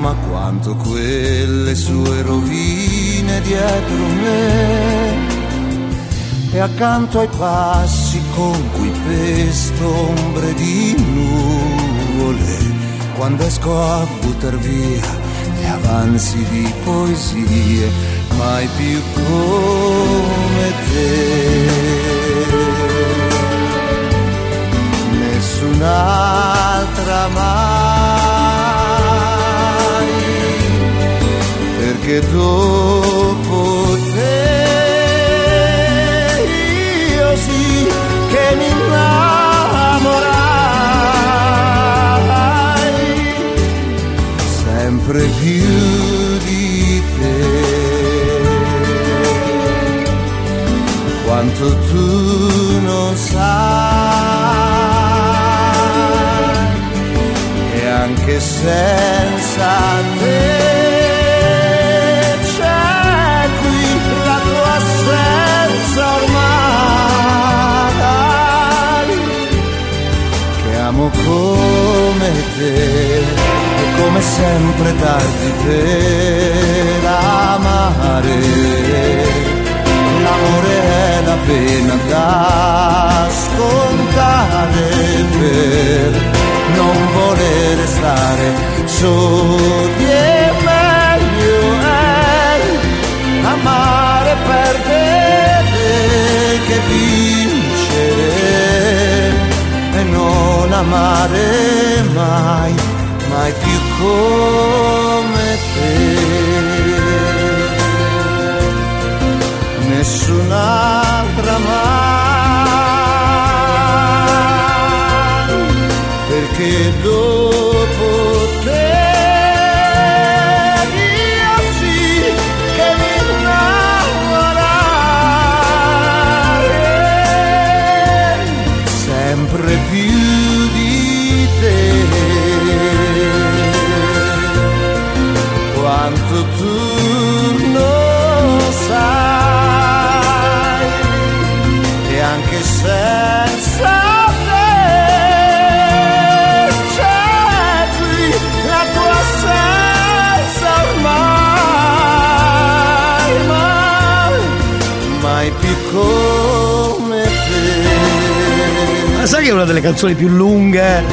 ma quanto quelle sue rovine dietro me. E accanto ai passi con cui pesto ombre di nuvole, quando esco a buttar via gli avanzi di poesie, mai più come te. nessun'altra mai, perché dopo sempre più di te. Quanto tu non sai e anche senza te c'è qui la tua assenza ormai che amo come te per amare. L'amore è la pena da scontare per non volere stare soli e meglio è amare e perdere che vincere e non amare mai, mai più come te. Nessun'altra mai, perché dopo che è una delle canzoni più lunghe?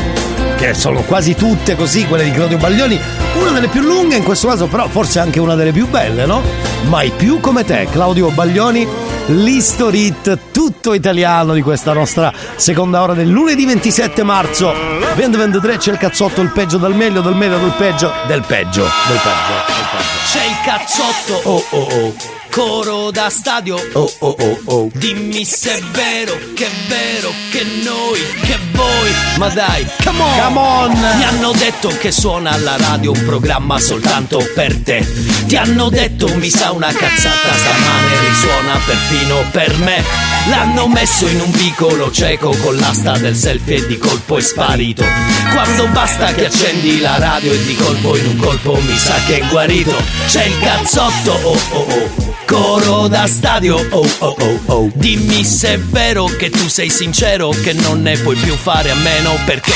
Che sono quasi tutte così, quelle di Claudio Baglioni. Una delle più lunghe, in questo caso, però forse anche una delle più belle, no? Mai più come te, Claudio Baglioni, l'istorit tutto italiano di questa nostra seconda ora del lunedì 27 marzo 2023. C'è il cazzotto, il peggio dal meglio, dal meglio del peggio, del peggio, del peggio. Del peggio. C'è il cazzotto, Oh oh oh, coro da stadio. oh oh oh oh. Dimmi se è vero, che è vero, che noi, che voi. Ma dai, come on! Come on! Mi hanno detto che suona alla radio un programma soltanto per te. Ti hanno detto mi sa una cazzata, stamane risuona perfino per me. L'hanno messo in un vicolo cieco con l'asta del selfie e di colpo è sparito. Quando basta che accendi la radio e di colpo in un colpo mi sa che è guarito. C'è il cazzotto, oh oh oh. Coro da stadio, oh oh oh oh. Dimmi se è vero che tu sei sincero, che non ne puoi più fare a meno perché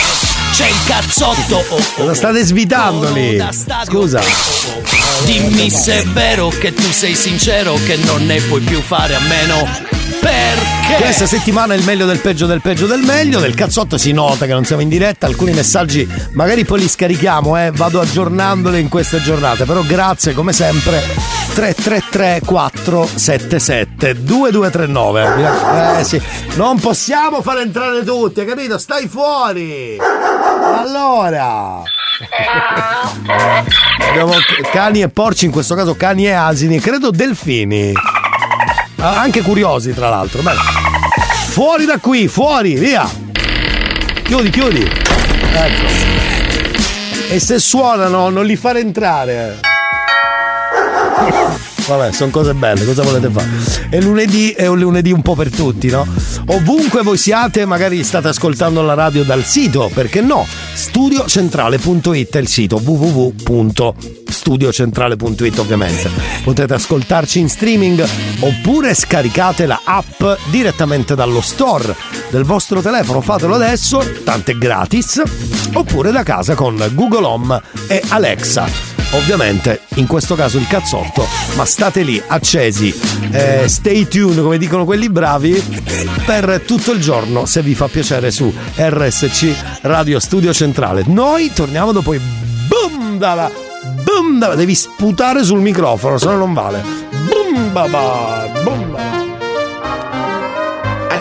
c'è il cazzotto, oh oh. Cosa state svitando lì? Scusa. Dimmi se è vero che tu sei sincero, che non ne puoi più fare a meno perché Questa settimana è il meglio del peggio del peggio del meglio. Del cazzotto si nota che non siamo in diretta. Alcuni messaggi magari poi li scarichiamo, eh. Vado aggiornandoli in queste giornate. Però grazie come sempre. 333 477 2239. Eh sì. Non possiamo far entrare tutti, hai capito? Stai fuori. Allora. Abbiamo cani e porci, in questo caso cani e asini, credo delfini. Ah, Anche curiosi, tra l'altro. Bene. Fuori da qui, fuori, via. Chiudi, chiudi. Ecco. E se suonano, non li fare entrare. Vabbè, sono cose belle, cosa volete fare? E lunedì è un lunedì un po' per tutti, no? Ovunque voi siate, magari state ascoltando la radio dal sito, perché no? Studiocentrale.it è il sito www.studiocentrale.it ovviamente. Potete ascoltarci in streaming oppure scaricate la app direttamente dallo store del vostro telefono, fatelo adesso, tanto è gratis, oppure da casa con Google Home e Alexa. Ovviamente, in questo caso il cazzotto, ma state lì accesi, eh, stay tuned come dicono quelli bravi, per tutto il giorno se vi fa piacere su RSC Radio Studio Centrale. Noi torniamo dopo i boom dalla boom dalla, devi sputare sul microfono, se no non vale. Boom baba, boom baba. I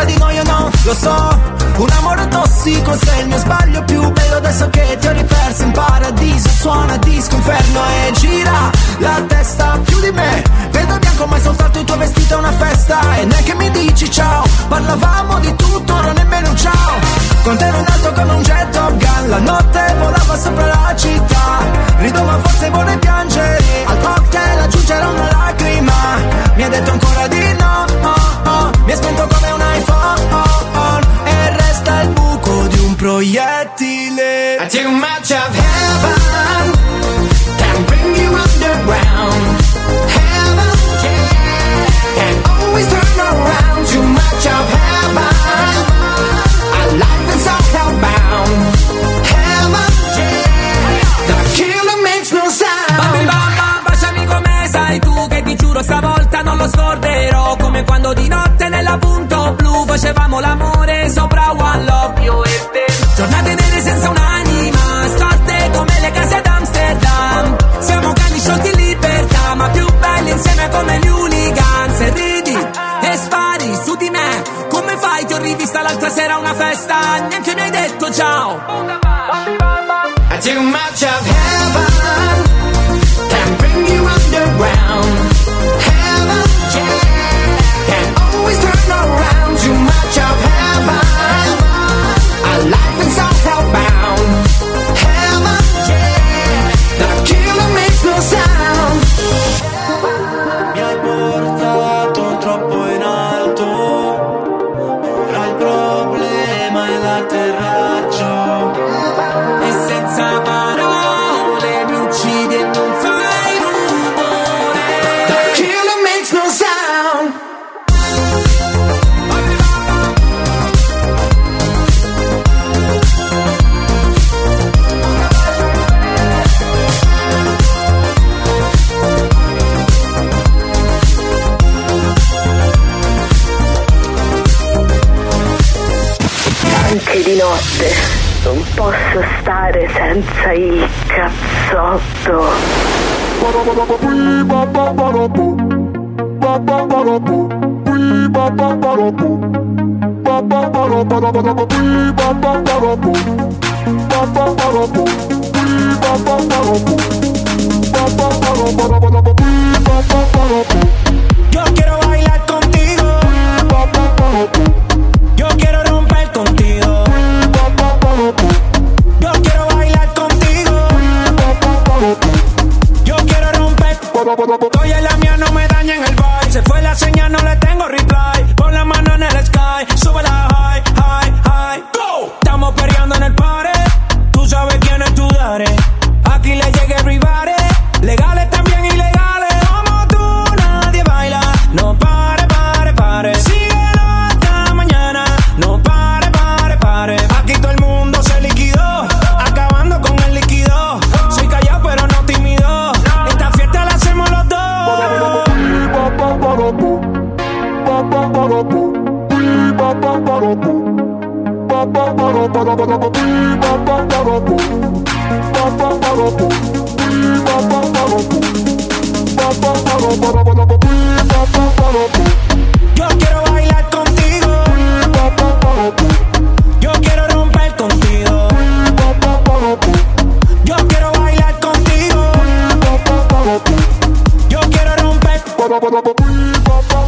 tra di noi o no? Lo so, un amore tossico sei il mio sbaglio più bello adesso che ti ho riperso in paradiso Suona disco inferno e gira la testa più di me. Vedo bianco ma è soltanto il tuo vestito è una festa. E neanche mi dici ciao. Parlavamo di tutto, ora nemmeno un ciao. Con te ero in come un jet Top Gun. La notte volava sopra la città. Rido ma forse vorrei piangere. Al cocktail aggiungerò una lacrima. Mi ha detto ancora di no oh, oh. Mi è spento come un iPhone. E resta il buco di un proiettile. Too much of heaven. Can bring you underground. Heaven, yeah, can always turn around. Too much of heaven, our life is all hellbound. Heaven, yeah, the killer makes no sound. Bambi bamba, baciami come sai tu che ti giuro stavolta non lo scorderò Come quando di notte nella punto blu facevamo l'amore sopra One Love io e te Giornate nere senza un'anima, Siamo cani sciolti in libertà, ma più belli insieme come gli hooligans. E ridi e spari su di me, come fai? Ti ho rivista l'altra sera a una festa, neanche mi hai detto ciao. Too much of heaven stare senza il cazzotto. Yo quiero Estoy en la mía, no me dañen el vibe. Se fue la señal, no le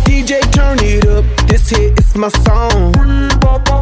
DJ, turn it up. This hit is my song.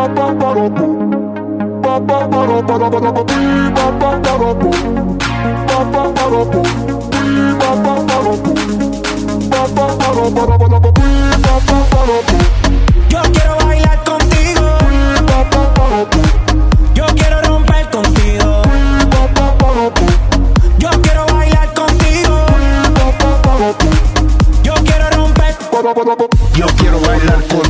Yo quiero bailar contigo. Yo quiero romper contigo. Yo quiero bailar contigo. Yo quiero romper. Yo quiero bailar contigo,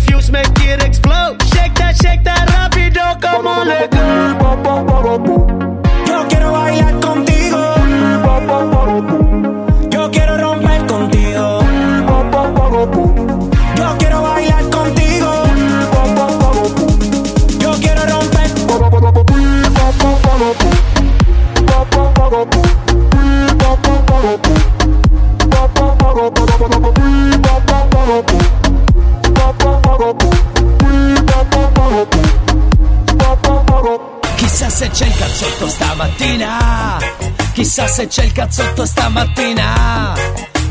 Fuse, make it explode. Shake that, shake that, como legal. Yo quiero bailar contigo. Yo quiero romper contigo. Yo quiero bailar contigo. Yo quiero romper. Chissà se c'è il cazzotto stamattina. Chissà se c'è il cazzotto stamattina.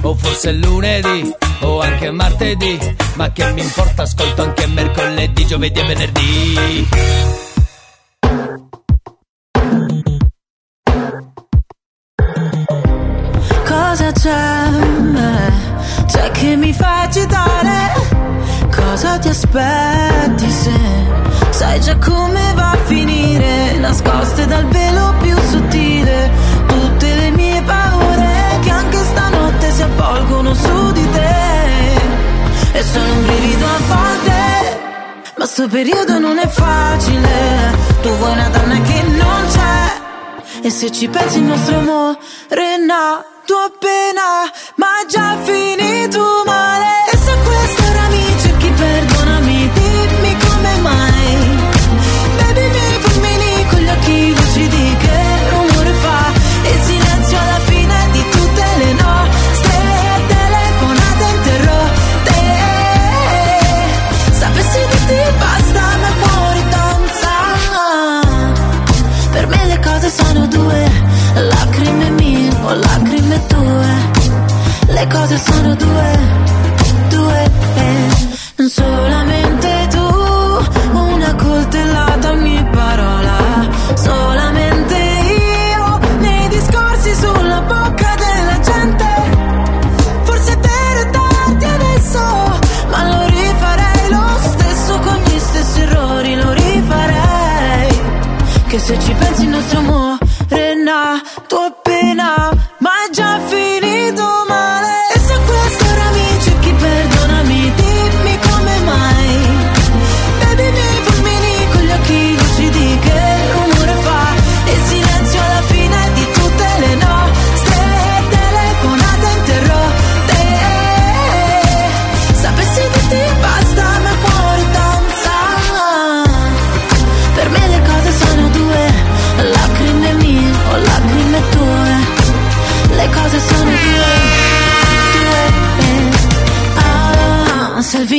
O forse lunedì, o anche martedì. Ma che mi importa, ascolto anche mercoledì, giovedì e venerdì. Cosa c'è? C'è che mi fa agitare? Cosa ti aspetti se sai già come va a finire? Nascoste dal velo più sottile tutte le mie paure che anche stanotte si avvolgono su di te. E sono un brivido a volte, ma sto periodo non è facile. Tu vuoi una donna che non c'è. E se ci pensi il nostro amore è nato appena Ma già finito male perdonami Dimmi come mai Baby miei fulmini con gli occhi lucidi Che rumore fa Il silenzio alla fine di tutte le nostre telefonate interrotte Sapessi che ti basta ma cuore danza per me le cose sono due, lacrime mie o lacrime tue. Le cose sono due. Solamente tu,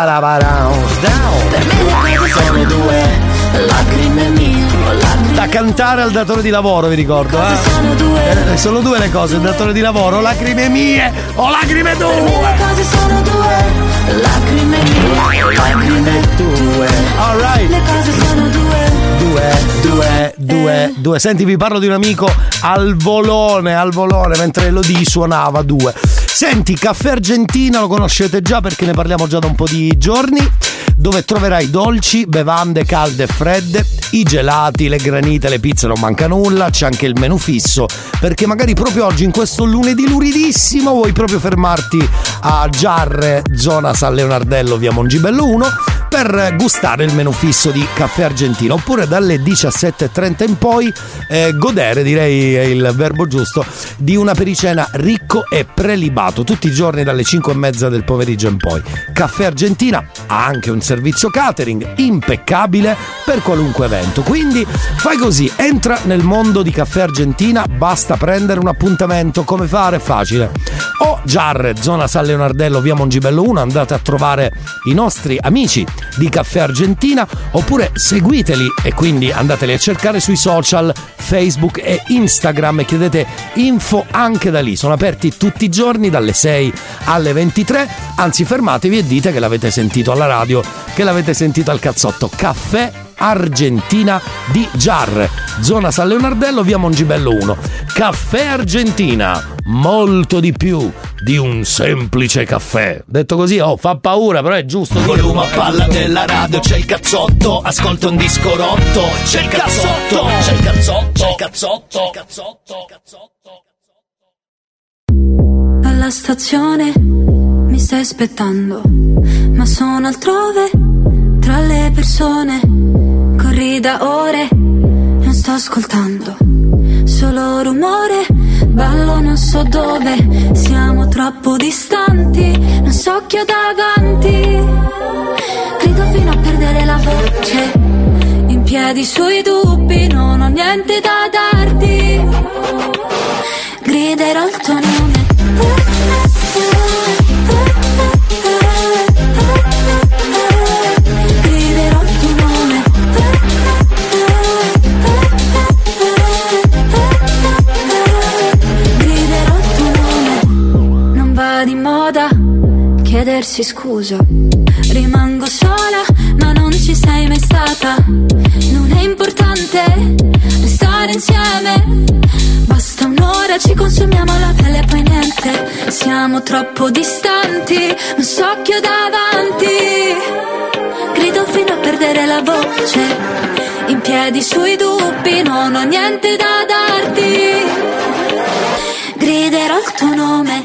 Parabarao, down. Per me le cose sono due Lacrime mie Da cantare al datore di lavoro, vi ricordo. Eh? sono due Eh, sono due le cose, il datore di lavoro, lacrime mie o lacrime Per me le tue. cose sono due Lacrime mie lacrime tue Alright. Le cose sono due Due, due, due, due. Senti, vi parlo di un amico al volone, al volone, mentre Elodie suonava due. Senti, Caffè Argentina lo conoscete già perché ne parliamo già da un po' di giorni, dove troverai dolci, bevande calde e fredde, i gelati, le granite, le pizze, non manca nulla, c'è anche il menù fisso, perché magari proprio oggi, in questo lunedì luridissimo, vuoi proprio fermarti a Giarre, zona San Leonardello, via Mongibello 1, per gustare il menù fisso di Caffè Argentina, oppure dalle 17.30 in poi eh, godere, direi è il verbo giusto, di una pericena ricco e prelibato, tutti i giorni dalle 5 e mezza del pomeriggio in poi. Caffè Argentina ha anche un servizio catering impeccabile per qualunque evento, quindi fai così, entra nel mondo di Caffè Argentina, basta prendere un appuntamento, come fare? Facile. o Jar, zona San Leonardello, via Mongibello 1, andate a trovare i nostri amici di Caffè Argentina oppure seguiteli e quindi andateli a cercare sui social Facebook e Instagram e chiedete info anche da lì. Sono aperti tutti i giorni dalle 6 alle 23. Anzi, fermatevi e dite che l'avete sentito alla radio, che l'avete sentito al cazzotto. Caffè Argentina di Jar, zona San Leonardello, via Mongibello 1. Caffè Argentina, molto di più di un semplice caffè. Detto così, oh, fa paura, però è giusto. Volume a palla della radio, c'è il cazzotto, ascolta un disco rotto, c'è il cazzotto, c'è il cazzotto, c'è il cazzotto, cazzotto, cazzotto. Alla stazione mi stai aspettando, ma sono altrove, tra le persone. Corri da ore, non sto ascoltando, solo rumore, ballo non so dove, siamo troppo distanti, non so chi ho davanti. Grido fino a perdere la voce, in piedi sui dubbi, non ho niente da darti. Griderò il tuo nome. Chiedersi scusa. Rimango sola, ma non ci sei mai stata. Non è importante restare insieme. Basta un'ora, ci consumiamo la pelle e poi niente. Siamo troppo distanti, non so chi ho davanti. Grido fino a perdere la voce. In piedi sui dubbi, non ho niente da darti. Griderò il tuo nome.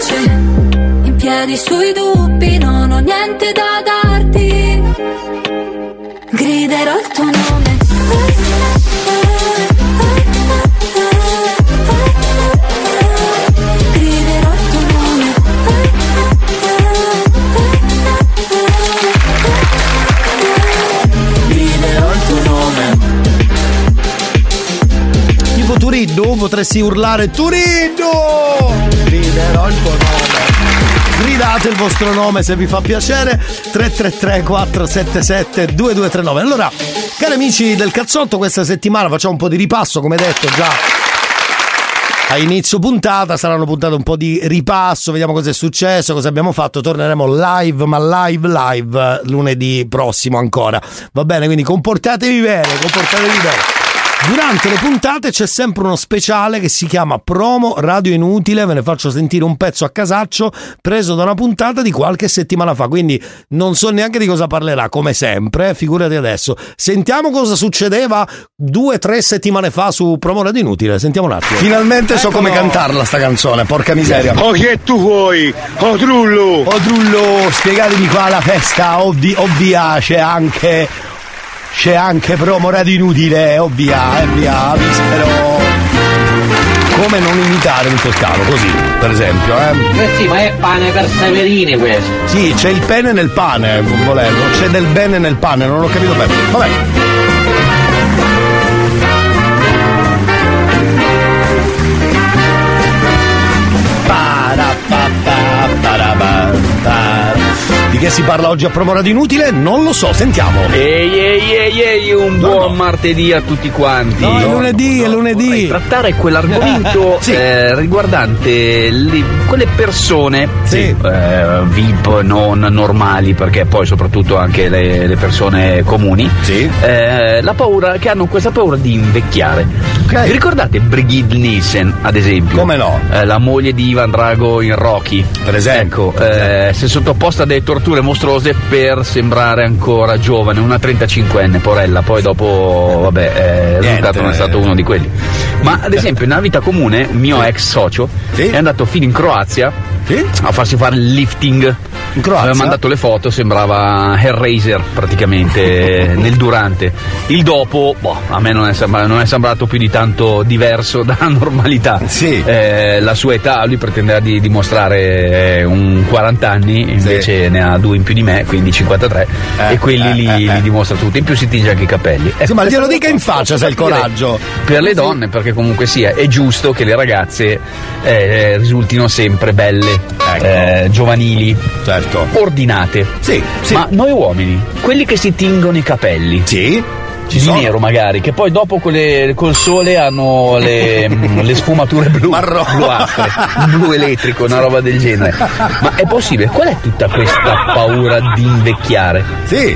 la voce. In piedi sui dubbi, non ho niente da darti. Griderò il tuo nome. Griderò il tuo nome. Griderò il tuo Turiddu, potresti urlare Turiddu! Griderò il tuo nome. Gridate il vostro nome se vi fa piacere 333 477 2239 Allora, cari amici del cazzotto Questa settimana facciamo un po' di ripasso Come detto già a inizio puntata saranno puntate un po' di ripasso, vediamo cosa è successo, cosa abbiamo fatto. Torneremo live, ma live, live lunedì prossimo ancora. Va bene, quindi comportatevi bene, comportatevi bene. Durante le puntate c'è sempre uno speciale che si chiama Promo Radio Inutile, ve ne faccio sentire un pezzo a casaccio preso da una puntata di qualche settimana fa, quindi non so neanche di cosa parlerà, come sempre, eh, figurati adesso. Sentiamo cosa succedeva due o tre settimane fa su Promo Radio Inutile, sentiamo un attimo. Finalmente so come cantarla sta canzone, porca miseria. Oh, che tu vuoi? Oh Trullo! Oh spiegatemi qua la festa, ovvi, ovvia, c'è anche. C'è anche promo radio inutile, ovvia, eh, via, vispero. Come non imitare un toscano, così, per esempio, eh? Eh sì, ma è pane per Severini questo. Sì, c'è il pene nel pane, volendo, c'è del bene nel pane, non ho capito bene. Vabbè. Di che si parla oggi a Promo Radio Inutile? Non lo so, sentiamo. Ehi ehi ehi ehi, un buon martedì a tutti quanti. No, è lunedì, è lunedì. Trattare quell'argomento Sì. eh, riguardante le- quelle persone eh, VIP non normali, perché poi soprattutto anche le, le persone comuni, eh, la paura, che hanno questa paura di invecchiare. Vi ricordate Brigitte Nielsen, ad esempio? Come no? Eh, la moglie di Ivan Drago in Rocky. Per esempio. si è sottoposta a dei torture colorature mostruose per sembrare ancora giovane, una 35enne, porella, poi dopo, vabbè, eh, il risultato non è stato uno di quelli. Ma ad esempio nella vita comune, un mio ex socio è andato fino in Croazia a farsi fare il lifting. In Croazia? Aveva mandato le foto, sembrava Hellraiser praticamente nel durante. Il dopo, boh, a me non è, sembra- non è sembrato più di tanto diverso dalla normalità. Eh, la sua età, lui pretendeva di dimostrare eh, un 40 anni, invece ne ha due in più di me, quindi 53, e quelli eh, li, eh, eh. li dimostra tutti. In più si tinge anche i capelli. Sì, ma Eh, glielo dica in faccia se hai il coraggio. per le donne, perché comunque sia, è giusto che le ragazze eh, risultino sempre belle, eh, giovanili, ordinate. Ma noi uomini, quelli che si tingono i capelli, di sono. nero magari, che poi dopo quelle col sole hanno le, mm, le sfumature blu, bluastre, un blu elettrico, una roba del genere. Ma è possibile? Qual è tutta questa paura di invecchiare?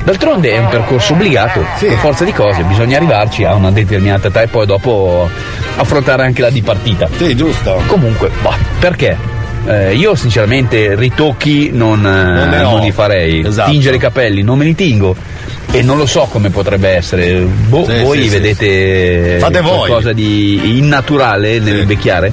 D'altronde è un percorso obbligato, per forza di cose, bisogna arrivarci a una determinata età e poi dopo affrontare anche la dipartita. Sì, giusto. Comunque, bah, perché? Eh, io sinceramente ritocchi non, eh, ho. non li farei. Esatto. Tingere i capelli non me li tingo. E non lo so come potrebbe essere. Boh, Sì, voi sì, sì, vedete Fate voi. qualcosa di innaturale nel vecchiare?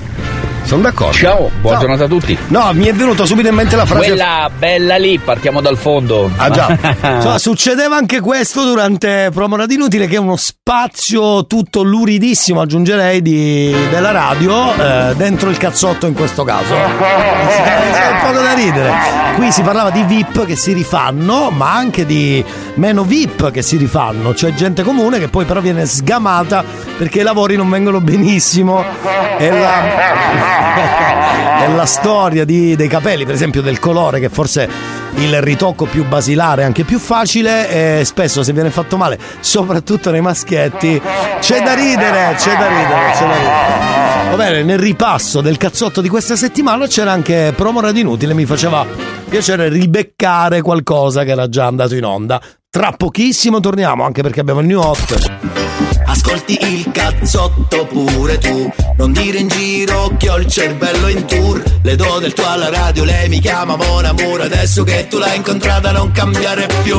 Sono d'accordo. Ciao, buona Ciao. giornata a tutti. No, mi è venuto subito in mente la frase. Quella bella lì, partiamo dal fondo. Ah già, Insomma, succedeva anche questo durante Promora d'inutile che è uno spazio tutto luridissimo aggiungerei di- della radio eh, dentro il cazzotto in questo caso. C'è un po' da ridere. Qui si parlava di VIP che si rifanno ma anche di meno VIP che si rifanno, cioè gente comune che poi però viene sgamata perché i lavori non vengono benissimo e la, è la storia di- dei capelli, per esempio del colore, che forse il ritocco più basilare, anche più facile, e spesso se viene fatto male, soprattutto nei maschietti, c'è da ridere, c'è da ridere, c'è da ridere. Va bene, nel ripasso del cazzotto di questa settimana c'era anche Promora d'inutile, mi faceva piacere ribeccare qualcosa che era già andato in onda. Tra pochissimo torniamo, anche perché abbiamo il new hot. Ascolti il cazzotto pure tu. Non dire in giro che ho il cervello in tour. Le do del tuo alla radio, lei mi chiama Mon Amour. Adesso che tu l'hai incontrata non cambiare più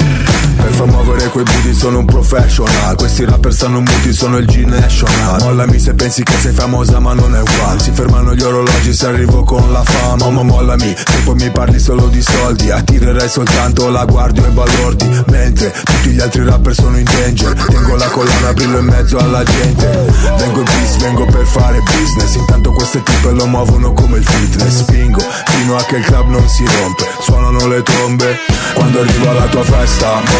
per far muovere quei booty sono un professional. Questi rapper stanno muti, sono il G-National Mollami se pensi che sei famosa ma non è uguale. Si fermano gli orologi se arrivo con la fama. Ma mollami, se poi mi parli solo di soldi. Attirerei soltanto la guardia e balordi. Mentre tutti gli altri rapper sono in danger. Tengo la collana, brillo in mezzo alla gente. Vengo in peace, vengo per fare business. Intanto queste tipe lo muovono come il fitness. Spingo fino a che il club non si rompe. Suonano le trombe Quando arrivo alla tua festa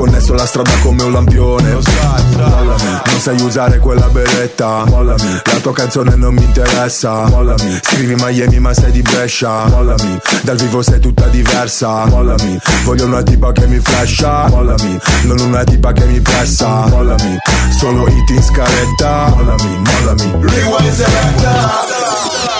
Connesso la strada come un lampione. Mollami, non sai usare quella beretta. Mollami, la tua canzone non mi interessa. Mollami, scrivi Miami ma sei di Brescia. Mollami, dal vivo sei tutta diversa. Mollami, voglio una tipa che mi flasha. Mollami, non una tipa che mi pressa. Mollami, solo hit in scaletta. Mollami, mollami. Rewind selecta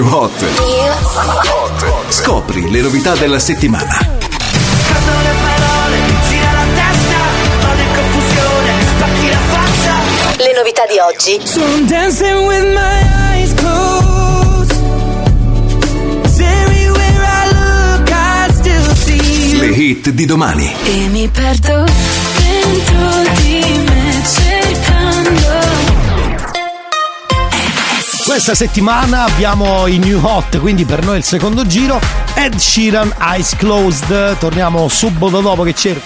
New Hot. Scopri le novità della settimana. Scordo le parole, mi gira la testa Vado in confusione, mi spacchi la faccia Le novità di oggi. So I'm dancing with my eyes closed everywhere I look I still see Le hit di domani. E mi perdo dentro di Questa settimana abbiamo i new hot, quindi per noi il secondo giro. Ed Sheeran Eyes Closed. Torniamo subito dopo che c'è il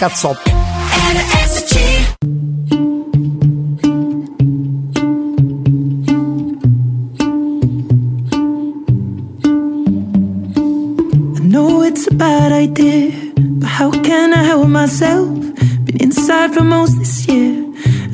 know it's bad idea, but how can I help myself? Been inside for most this year,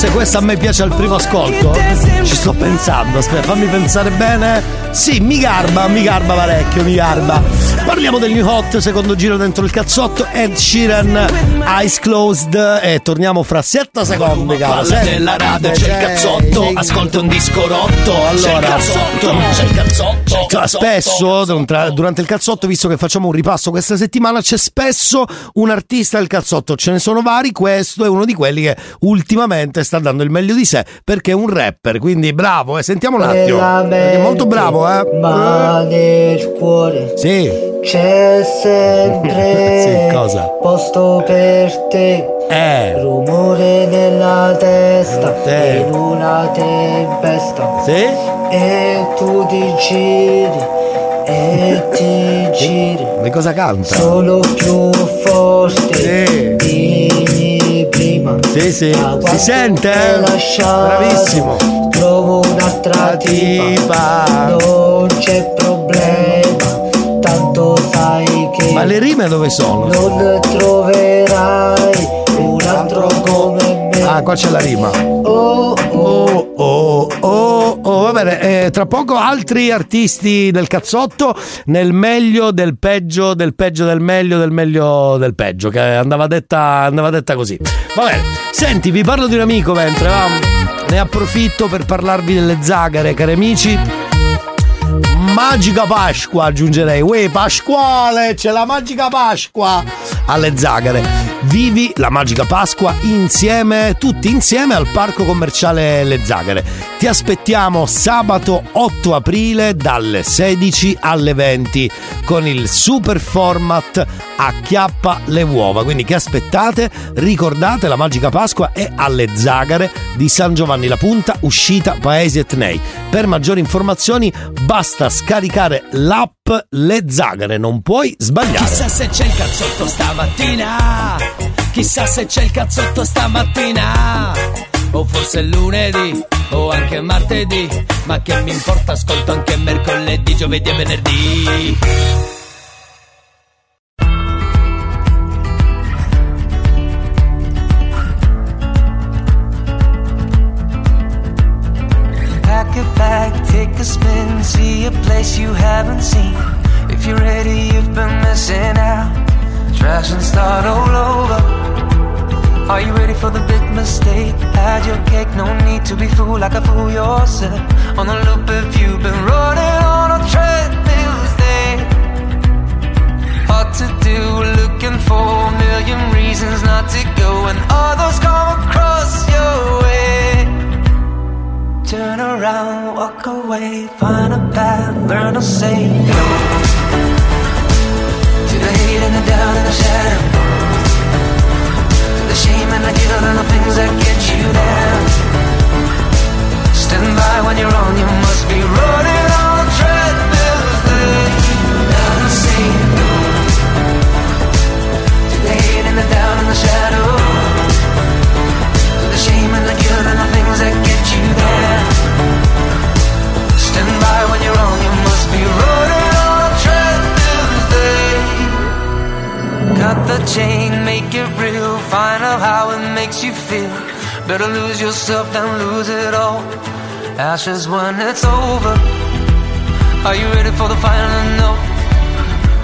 Forse questa a me piace al primo ascolto. Ci sto pensando, aspetta, fammi pensare bene. Sì, mi garba, mi garba parecchio, mi garba. Parliamo del new hot, secondo giro dentro il cazzotto, Ed Sheeran, Eyes Closed e torniamo fra 7 secondi, caro. Della radio, c'è il cazzotto, ascolta un disco rotto, c'è il Allora, cazzotto, c'è il cazzotto, c'è il cazzotto. spesso durante il cazzotto, visto che facciamo un ripasso questa settimana, c'è spesso un artista del cazzotto. Ce ne sono vari. Questo è uno di quelli che ultimamente sta dando il meglio di sé perché è un rapper. Quindi bravo, eh. sentiamo un attimo. È molto bravo, eh. Ma nel cuore Sì. c'è sempre Sì, cosa? posto per te. Eh. Rumore nella testa Te. in una tempesta. Sì. E tu ti giri e ti giri. Ma cosa canta? Solo più forte di prima. Sì, sì. Si sente? lasciato, Bravissimo. Trovo un'altra tipa. Non c'è problema. Tanto sai che Ma le rime dove sono? non troverai un altro come me. Ah, qua c'è la rima. Oh, oh, oh, oh, oh. Va bene, E tra poco altri artisti del cazzotto nel meglio del peggio, del peggio del meglio, del meglio del peggio, che andava detta, andava detta così. Va bene, senti, vi parlo di un amico mentre va. Ne approfitto per parlarvi delle zagare, cari amici. Magica Pasqua aggiungerei. Uè, Pasquale, c'è la magica Pasqua alle zagare. Vivi la magica Pasqua insieme, tutti insieme al parco commerciale Le Zagare. Ti aspettiamo sabato 8 aprile dalle 16 alle 20 con il super format Acchiappa le uova. Quindi che aspettate? Ricordate la magica Pasqua è alle Zagare di San Giovanni la Punta, uscita Paesi Etnei. Per maggiori informazioni basta scaricare l'app Le Zagare, non puoi sbagliare. Chissà se c'è il cazzotto stamattina. Chissà se c'è il cazzotto stamattina. O forse lunedì, o anche martedì. Ma che mi importa, ascolto anche mercoledì, giovedì e venerdì. Pack a bag, take a spin, see a place you haven't seen. If you're ready, you've been missing out. Trash and start all over. Are you ready for the big mistake? Had your cake, no need to be fooled like a fool yourself. On the loop if you've been running on a treadmill day. Hard to do, looking for a million reasons not to go, and all those come across your way. Turn around, walk away, find a path, learn to say no. The hate and the doubt and the shadow. The shame and the guilt and the things that get you down. Stand by when you're on, you must be running on a treadmill. Now to say no. To the hate and the doubt and the shadow. Cut the chain, make it real, find out how it makes you feel. Better lose yourself than lose it all. Ashes when it's over. Are you ready for the final note?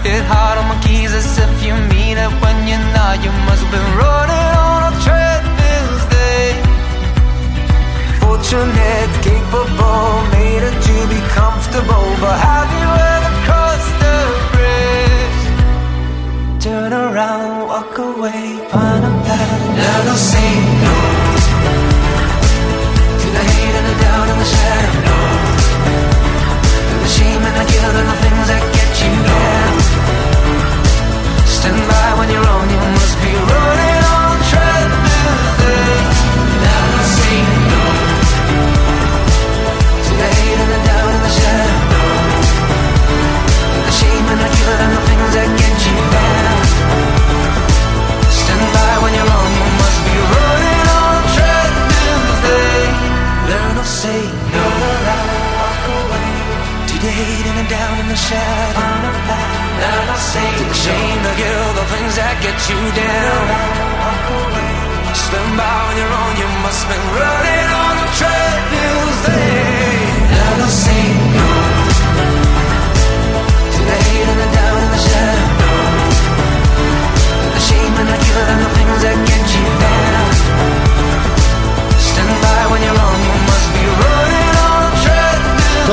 Hit hard on my keys as if you mean it when you're not. You must have been running on a treadmill day. Fortunate, capable, made it to be comfortable. But have you ever Turn around, walk away, find a path. Now don't say no to the hate and the doubt and the shadow. No to the shame and the guilt and the things that get you down. Stand by when you're on, you must be running and shadow. Now I say to the shame, the guilt, the things that get you down. Stand by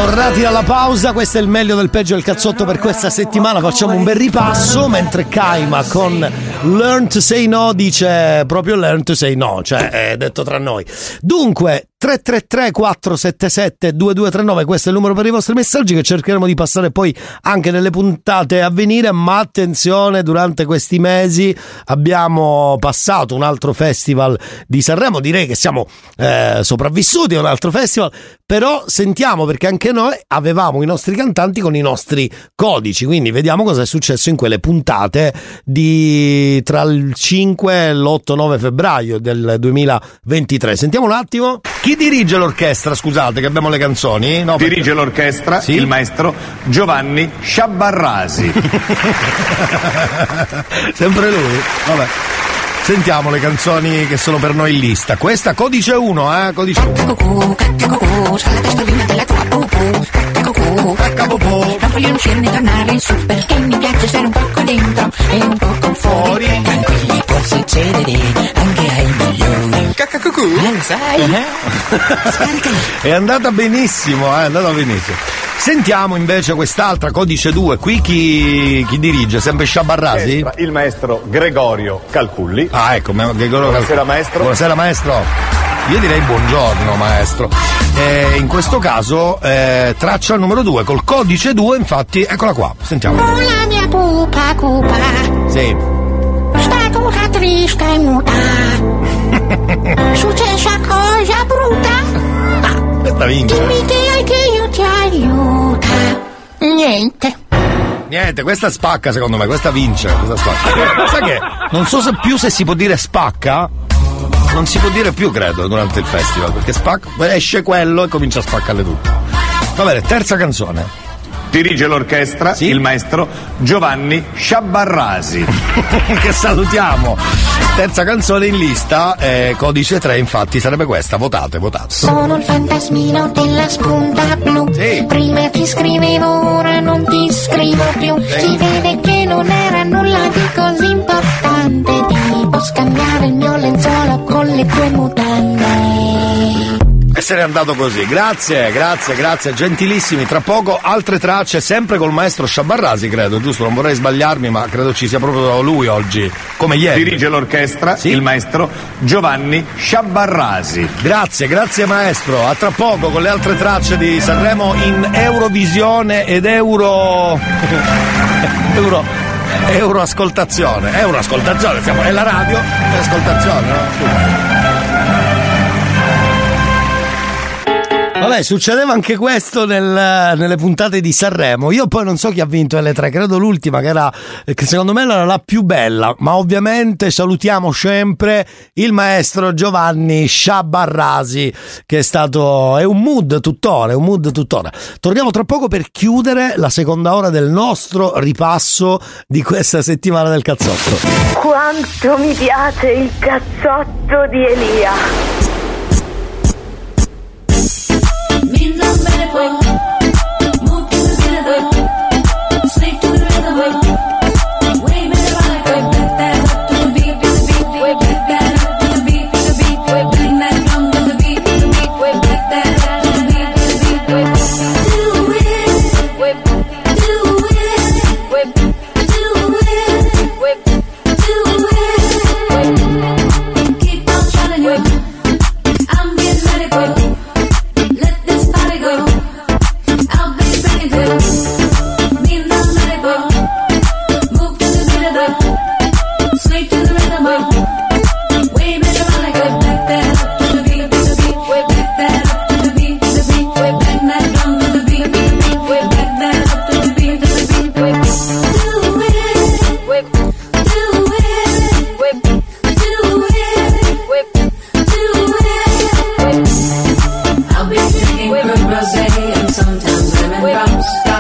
Tornati dalla pausa, questo è il meglio del peggio del cazzotto per questa settimana. Facciamo un bel ripasso mentre Kaima con Learn to say no dice proprio learn to say no, cioè è detto tra noi. Dunque, 333 477 2239 questo è il numero per i vostri messaggi che cercheremo di passare poi anche nelle puntate a venire ma attenzione durante questi mesi abbiamo passato un altro festival di Sanremo direi che siamo eh, sopravvissuti a un altro festival però sentiamo perché anche noi avevamo i nostri cantanti con i nostri codici quindi vediamo cosa è successo in quelle puntate di tra il 5 e l'8 9 febbraio del 2023 sentiamo un attimo. Chi dirige l'orchestra? Scusate, che abbiamo le canzoni. No, Dirige l'orchestra il maestro Giovanni Sciabarrasi. Sempre lui. Vabbè. Sentiamo le canzoni che sono per noi in lista. Questa codice 1, eh? Codice 1. Non voglio uscire né tornare in su perché mi piace stare un poco dentro e un poco fuori. Tranquilli, può succedere anche ai milioni. Caccacucù, sai? È andata benissimo? È andata benissimo. Sentiamo invece quest'altra, codice 2. Qui chi, chi dirige? Sempre Sciabarrasi? Il maestro Gregorio Calculli. Ah, ecco, Gregorio Buonasera, Calculli. maestro. Buonasera, maestro. Io direi buongiorno, maestro. Eh, in questo caso, eh, traccia numero 2, col codice 2, infatti, eccola qua. Sentiamo. La mia pupa cupa Sì. sta tutta triste e muta. Successa cosa brutta. Questa vince. Dimmi che hai che io ti aiuta. Niente. Niente, questa spacca secondo me, questa vince. Questa spacca. Sai che non so se più se si può dire spacca. Non si può dire più, credo, durante il festival, perché spacca, esce quello e comincia a spaccarle tutte. Va bene, terza canzone. Dirige l'orchestra il maestro Giovanni Sciabarrasi. che salutiamo. Terza canzone in lista, eh, codice 3, infatti sarebbe questa. Votate, votate. Sono il fantasmino della spunta blu. Prima ti scrivevo, ora non ti scrivo più. Si vede che non era nulla di così importante. Tipo scambiare il mio lenzuolo con le tue mutande. Essere andato così. Grazie, grazie, grazie, gentilissimi. Tra poco altre tracce, sempre col maestro Sciabarrasi, credo, giusto? Non vorrei sbagliarmi, ma credo ci sia proprio lui oggi, come ieri. Dirige l'orchestra il maestro Giovanni Sciabarrasi. Grazie, grazie maestro. A tra poco con le altre tracce di Sanremo in Eurovisione ed Euro. Euro. Euroascoltazione. Euroascoltazione, siamo nella radio, è ascoltazione, no? Scusa. Vabbè, succedeva anche questo nel- nelle puntate di Sanremo. Io poi non so chi ha vinto le tre, credo l'ultima che era, che secondo me era la più bella. Ma ovviamente salutiamo sempre il maestro Giovanni Sciabarrasi, che è stato, è un mood tuttora, è un mood tuttora. Torniamo tra poco per chiudere la seconda ora del nostro ripasso di questa settimana del cazzotto. Quanto mi piace il cazzotto di Elia. fue experimentamos.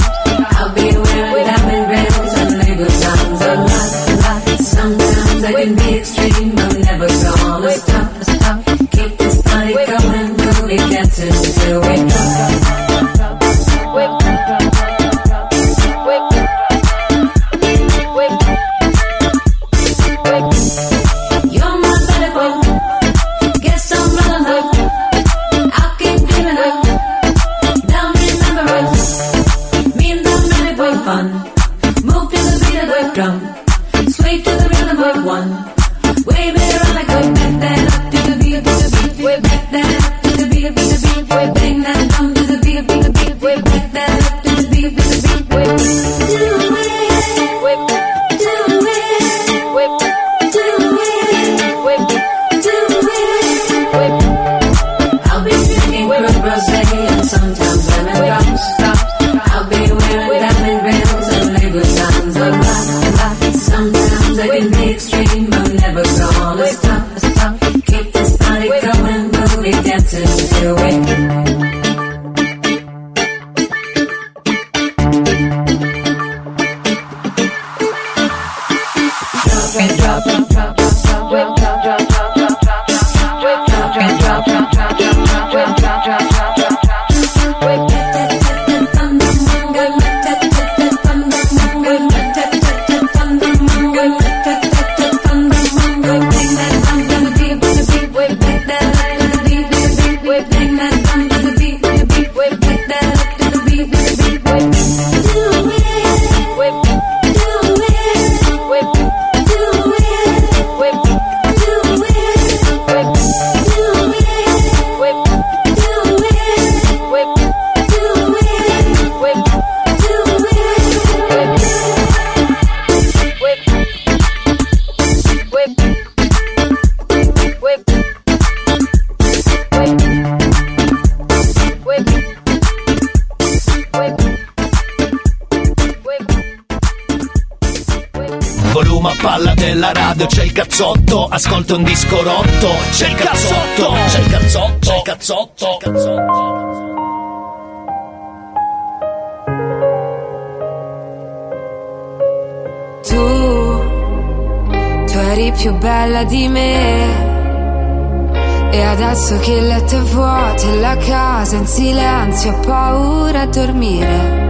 Silenzio, ho paura a dormire.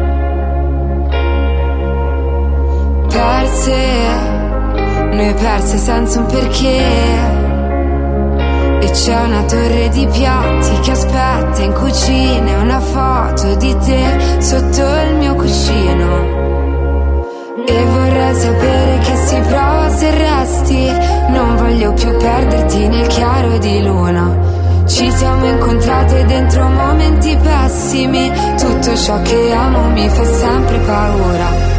Perse, noi perse senza un perché. E c'è una torre di piatti che aspetta in cucina una foto di te sotto il mio cuscino. E vorrei sapere che si prova se resti Non voglio più perderti nel chiaro di luna Ci siamo incontrate dentro momenti pessimi. Tutto ciò che amo mi fa sempre paura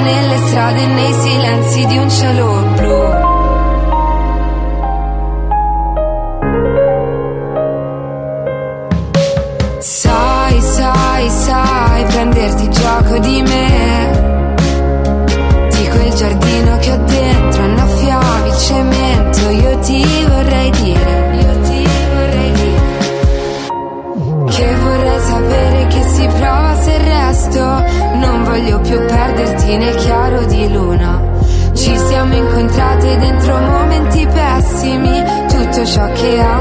nelle strade nei silenzi di un cielo Tutto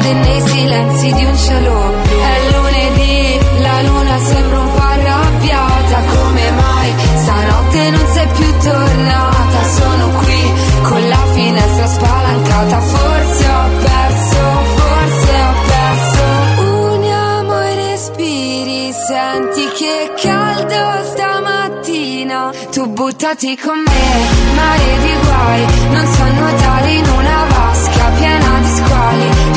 nelle strade e nei silenzi di un cielo. È lunedì, la luna sembra un po' arrabbiata. Come mai stanotte non sei più tornata? Sono qui con la finestra spalancata. Forse ho perso, forse ho perso. Uniamo i respiri, senti che caldo stamattina. Tu buttati con me, mare di guai. Non so nuotare in una vasca piena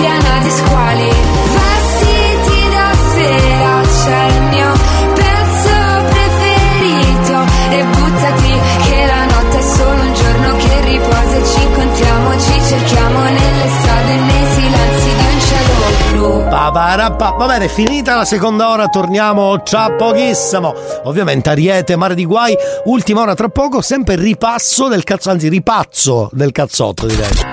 piena di squali. Vestiti da sera, c'è il mio pezzo preferito. E buttati che la notte è solo un giorno che riposa. E ci incontriamo, ci cerchiamo nelle strade, nei silenzi di un cielo blu. Va bene, finita la seconda ora, torniamo tra pochissimo. Ovviamente Ariete, Mare di Guai, ultima ora tra poco, sempre ripasso del cazzo, anzi ripazzo del cazzotto direi.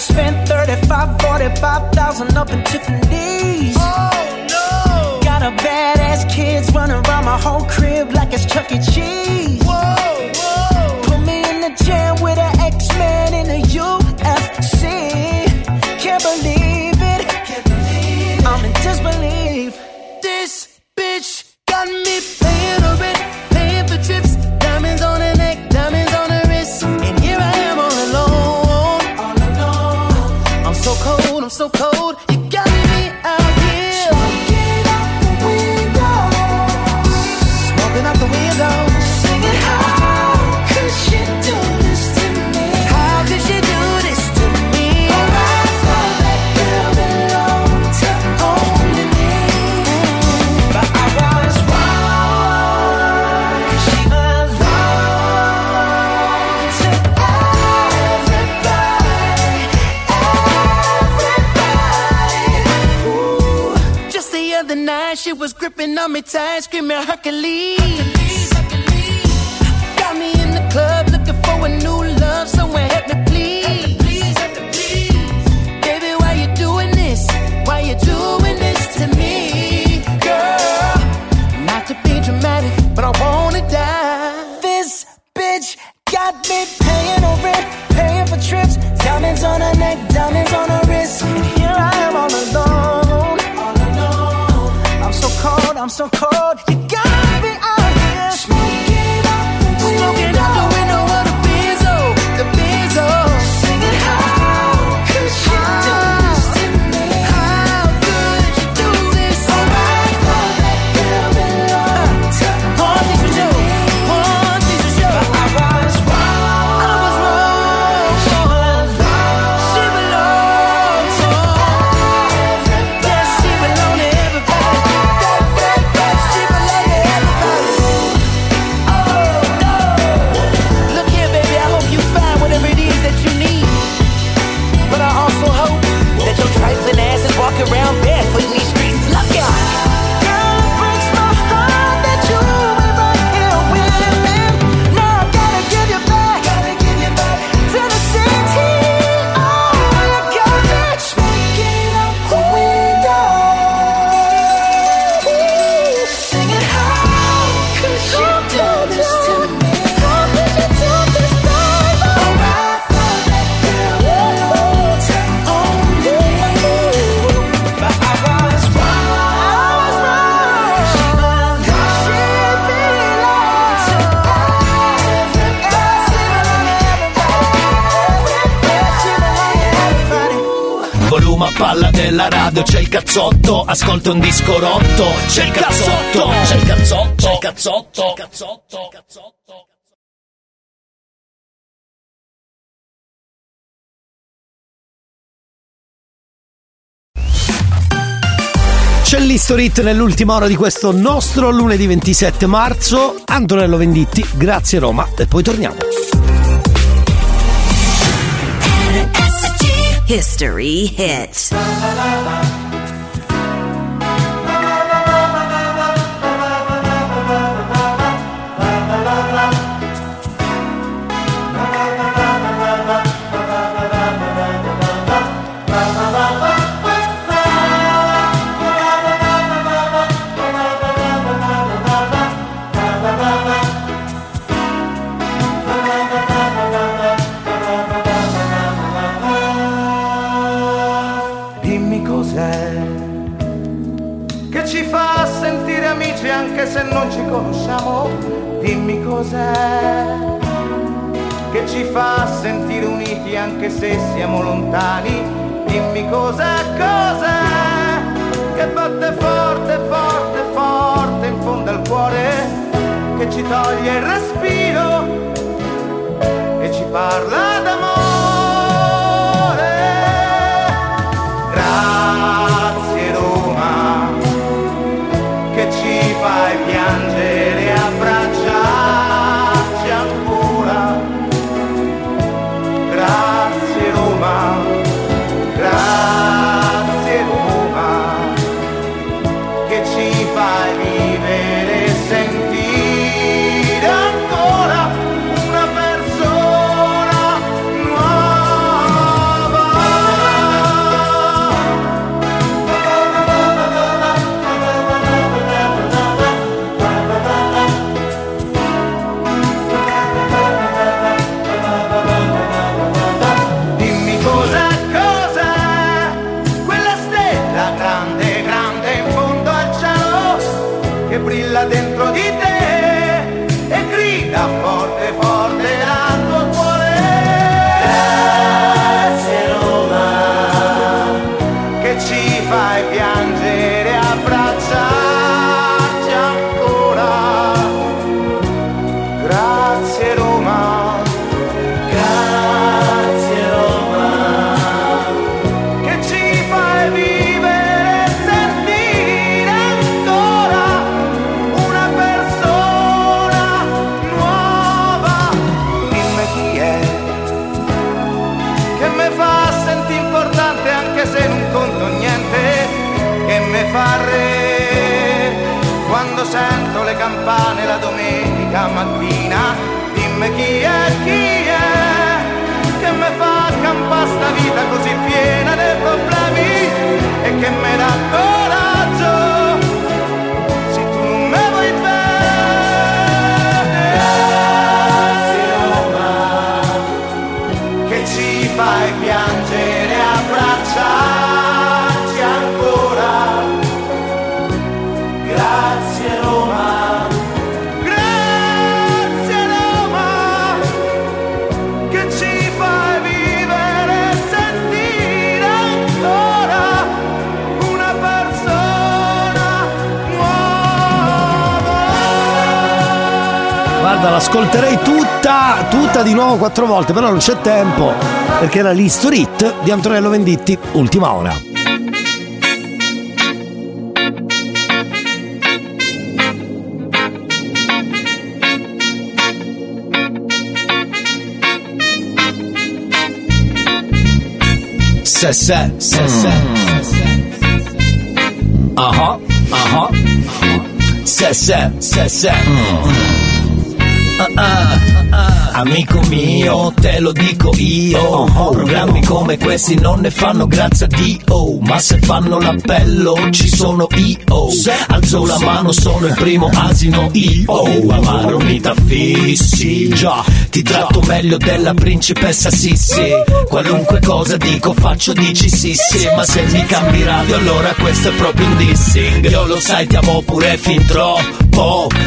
have spent 35, 45,000 up in Tiffany's. Oh no! Got a badass kids running around my whole crib like it's Chuck E. Cheese. Whoa, whoa! Put me in the jam with an X-Man in the UFC. Can't believe it. I'm in disbelief. This bitch got me paying her I'm so cold. You got me out here. Smoking out the window. Smoking out the window. Was gripping on me tight, screaming Hercules. Got me in the club looking for a new love, someone help me please. Baby, why you doing this? Why you doing this to me, girl? Not to be dramatic, but I wanna die. This bitch got me paying rent, paying for trips, diamonds on her neck, diamonds on her wrist. So cold. You got me out cazzotto, ascolta un disco rotto, c'è il cazzotto, c'è il cazzotto, c'è il cazzotto, cazzotto, cazzotto. C'è l'Historit nell'ultima ora di questo nostro lunedì 27 marzo. Antonello Venditti, grazie Roma e poi torniamo. History hits. Conosciamo. Dimmi cos'è che ci fa sentire uniti anche se siamo lontani. Dimmi cos'è, cos'è che batte forte, forte, forte in fondo al cuore, che ci toglie il respiro e ci parla d'amore. L'ascolterei tutta, tutta di nuovo quattro volte, però non c'è tempo, perché era l'History Hit di Antonello Venditti, ultima ora. Se se, se se. Ah ah, Se se, se se. Ah. Amico mio, te lo dico io. Programmi come questi non ne fanno grazie a Dio. Ma se fanno l'appello ci sono io. Alzo la mano, sono il primo asino io. Amaro mi t'affissi. Già, ti tratto meglio della principessa Sissi. Qualunque cosa dico faccio dici sì sì. Ma se mi cambi radio allora questo è proprio un dissing. Io lo sai, ti amo pure fin troppo.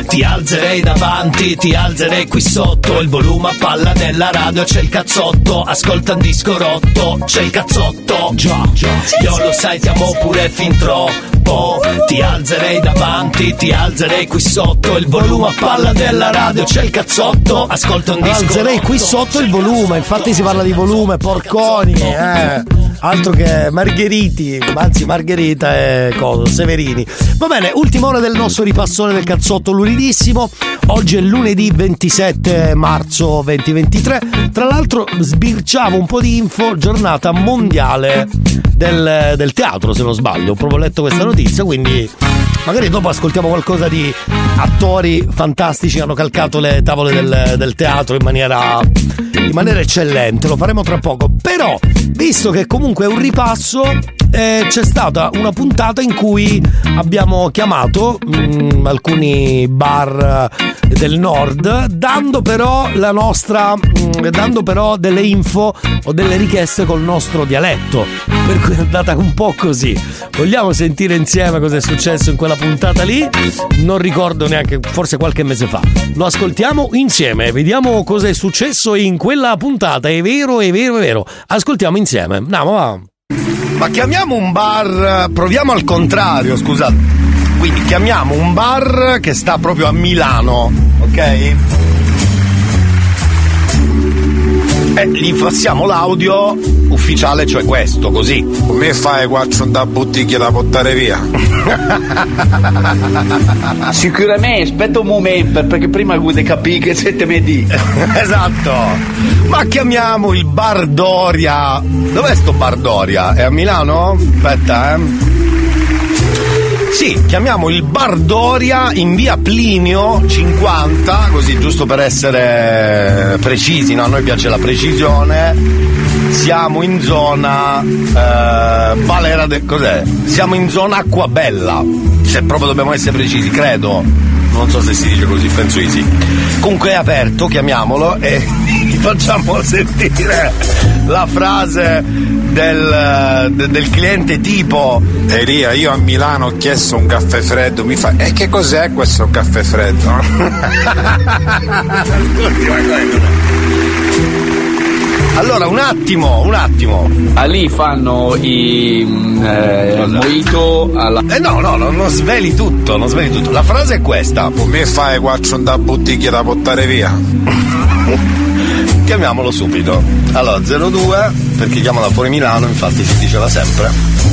Ti alzerei davanti, ti alzerei qui sotto. Il volume a palla nella radio c'è il cazzotto. Ascolta un disco rotto, c'è il cazzotto. Già, già. Io lo sai, ti amo pure fin troppo. Ti alzerei davanti, ti alzerei qui sotto. Il volume a palla della radio c'è il cazzotto. Ascolta un disco Alzerei qui sotto il volume, infatti si parla di volume, porconi, eh. Altro che Margheriti, anzi Margherita e cosa, Severini. Va bene, ultima ora del nostro ripassone del cazzotto lunedissimo. Oggi è lunedì 27 marzo 2023. Tra l'altro sbirciavo un po' di info, giornata mondiale del, del teatro, se non sbaglio. Ho proprio letto questa notizia, quindi magari dopo ascoltiamo qualcosa di attori fantastici che hanno calcato le tavole del, del teatro in maniera, in maniera eccellente. Lo faremo tra poco. Però, visto che comunque è un ripasso, eh, c'è stata una puntata in cui abbiamo chiamato mm, alcuni bar eh, del nord, dando però la nostra, mm, dando però delle info o delle richieste col nostro dialetto. Per cui è andata un po' così. Vogliamo sentire insieme cosa è successo in quella puntata lì? Non ricordo neanche, forse qualche mese fa. Lo ascoltiamo insieme, vediamo cosa è successo in quella puntata. È vero, è vero, è vero. Ascoltiamo insieme. Andiamo, va. Ma chiamiamo un bar, proviamo al contrario, scusate. Quindi chiamiamo un bar che sta proprio a Milano, ok? E gli passiamo l'audio ufficiale, cioè questo, così. Come fai quattro da bottiglie da portare via? Sicuramente, aspetta un momento perché prima vuoi capire che siete me di. esatto. Ma chiamiamo il Bar Doria. Dov'è sto Bar Doria? È a Milano? Aspetta, eh. Sì, chiamiamo il Bar Doria in via Plinio 50, così giusto per essere precisi, no? A noi piace la precisione. Siamo in zona eh, Valera de... cos'è? Siamo in zona Acquabella. Se proprio dobbiamo essere precisi, credo. Non so se si dice così, penso di sì. Comunque è aperto, chiamiamolo e facciamo sentire la frase del, de- del cliente tipo Elia, io a Milano ho chiesto un caffè freddo, mi fa. E che cos'è questo caffè freddo? Allora, un attimo, un attimo. Ah, lì fanno i mm, eh, mojito alla. Eh no, no, no, non sveli tutto, non sveli tutto. La frase è questa. Come fai quattro da bottiglie da portare via? Chiamiamolo subito. Allora, 02, perché chiama da fuori Milano, infatti si diceva sempre.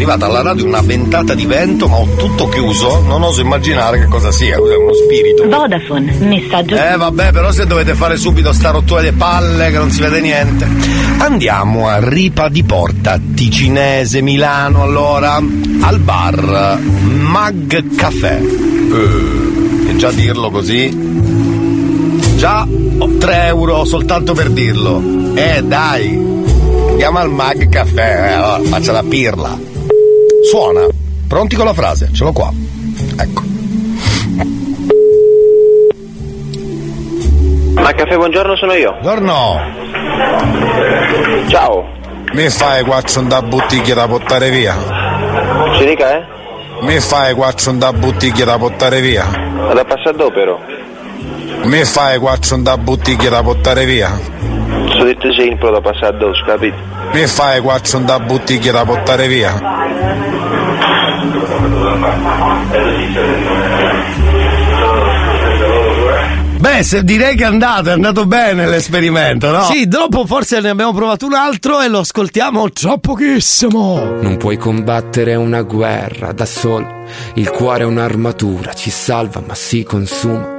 Arrivata alla radio una ventata di vento, ma ho tutto chiuso, non oso immaginare che cosa sia, cos'è uno spirito. Vodafone, messaggio. Eh vabbè, però se dovete fare subito sta rottura di palle che non si vede niente. Andiamo a Ripa di Porta, Ticinese, Milano, allora, al bar Mag Café. Eh, e già dirlo così. Già ho 3 euro soltanto per dirlo. Eh dai, andiamo al Mag Caffè, eh, allora, faccia la pirla. Suona. Pronti con la frase? Ce l'ho qua. Ecco. Ma caffè, buongiorno, sono io. Buongiorno. Ciao. Mi fai quattro da bottiglia da portare via? Ci dica, eh? Mi fai quattro da bottiglia da portare via? Da passare però. Mi fai quattro da bottiglia da portare via? Sono detto sempre da passare addosso, capito? Mi fai quattro da bottiglia da portare via? Beh, se direi che è andato, è andato bene l'esperimento, no? Sì, dopo forse ne abbiamo provato un altro e lo ascoltiamo tra pochissimo. Non puoi combattere una guerra da solo. Il cuore è un'armatura, ci salva ma si consuma.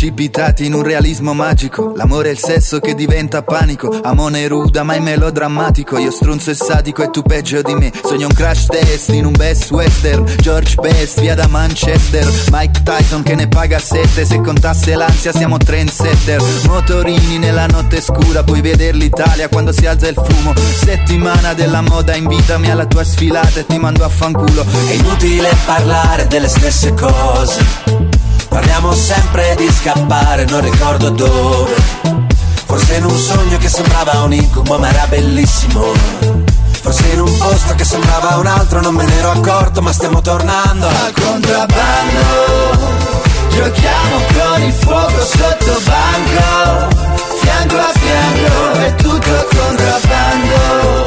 Precipitati in un realismo magico. L'amore e il sesso che diventa panico. Amone ruda ma è melodrammatico. Io strunzo e sadico e tu peggio di me. Sogno un crash test in un best western. George Best via da Manchester. Mike Tyson che ne paga sette. Se contasse l'ansia siamo trendsetter. Motorini nella notte scura Puoi vedere l'Italia quando si alza il fumo. Settimana della moda invitami alla tua sfilata E ti mando a fanculo. È inutile parlare delle stesse cose Parliamo sempre di scappare, non ricordo dove. Forse in un sogno che sembrava un incubo ma era bellissimo. Forse in un posto che sembrava un altro non me ne ero accorto ma stiamo tornando al contrabbando. Giochiamo con il fuoco sotto banco. Fianco a fianco è tutto contrabbando.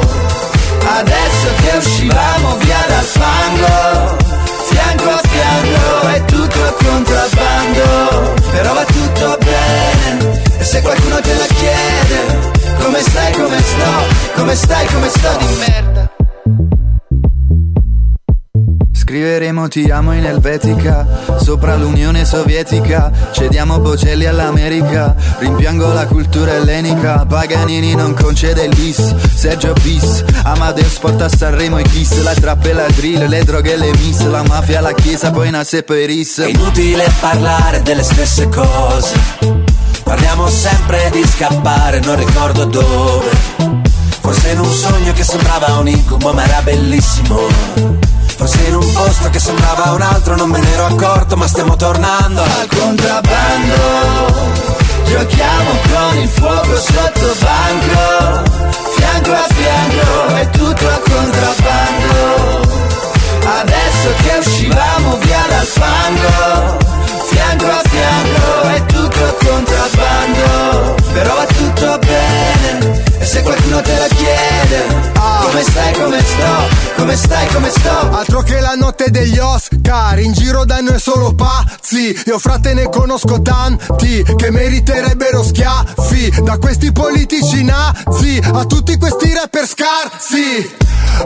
Adesso che uscivamo via dal fango Fianco a fianco è tutto contrabbando Però va tutto bene. E se qualcuno te la chiede Come stai, come sto, come stai, come sto di merda Scriveremo ti amo in Elvetica Sopra l'Unione Sovietica. Cediamo Bocelli all'America Rimpiango la cultura ellenica. Paganini non concede l'is Sergio Bis. Amadeus porta Sanremo i kiss La trappa e la drill Le droghe e le miss. La mafia, la chiesa Poi Nas e poi Ris È inutile parlare delle stesse cose. Parliamo sempre di scappare, non ricordo dove. Forse in un sogno che sembrava un incubo ma era bellissimo Forse in un posto che sembrava un altro non me ne ero accorto ma stiamo tornando al contrabbando. Giochiamo con il fuoco sotto banco Fianco a fianco è tutto a contrabbando. Adesso che uscivamo via dal fango Fianco a fianco è tutto a contrabbando. Però va tutto bene E se qualcuno te la chiede come stai, come sto? Altro che la notte degli Oscar In giro da noi solo pazzi. Io frate ne conosco tanti Che meriterebbero schiaffi. Da questi politici nazi A tutti questi rapper scarsi.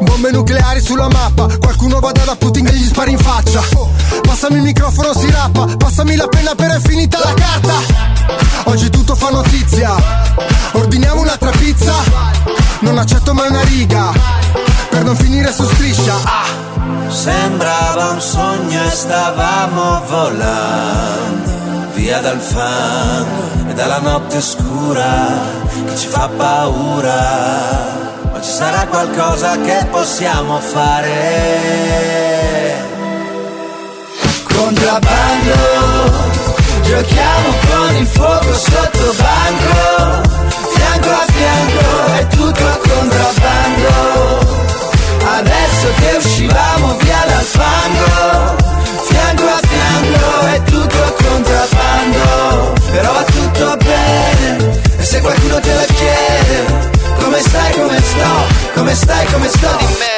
Bombe nucleari sulla mappa Qualcuno vada da Putin e gli spari in faccia. Passami il microfono si rappa Passami la penna per è finita la carta. Oggi tutto fa notizia Ordiniamo un'altra pizza. Non accetto mai una riga Per non finire su striscia ah. Sembrava un sogno e stavamo volando Via dal fango e dalla notte scura Che ci fa paura ma ci sarà qualcosa che possiamo fare. Contrabbando, giochiamo con il fuoco sotto banco, fianco a fianco è tutto contrabbando. Adesso che uscivamo via dal fango, fianco a fianco è tutto contrabbando. Però va tutto bene, e se qualcuno te la chiede, come stai, come sto, come stai, come sto di merda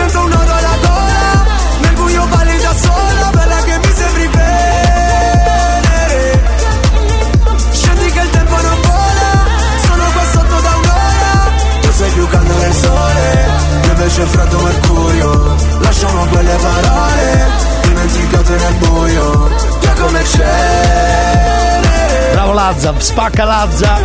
sento un nodo alla gola. Nel buio balli da sola Bella che mi sembri venere Scendi che il tempo non vola Sono qua sotto da un'ora. Tu sei più caldo del sole Io invece freddo mercurio. Lasciamo quelle parole Dimenticate nel buio Via come c'è. Bravo Lazza, spacca Lazza.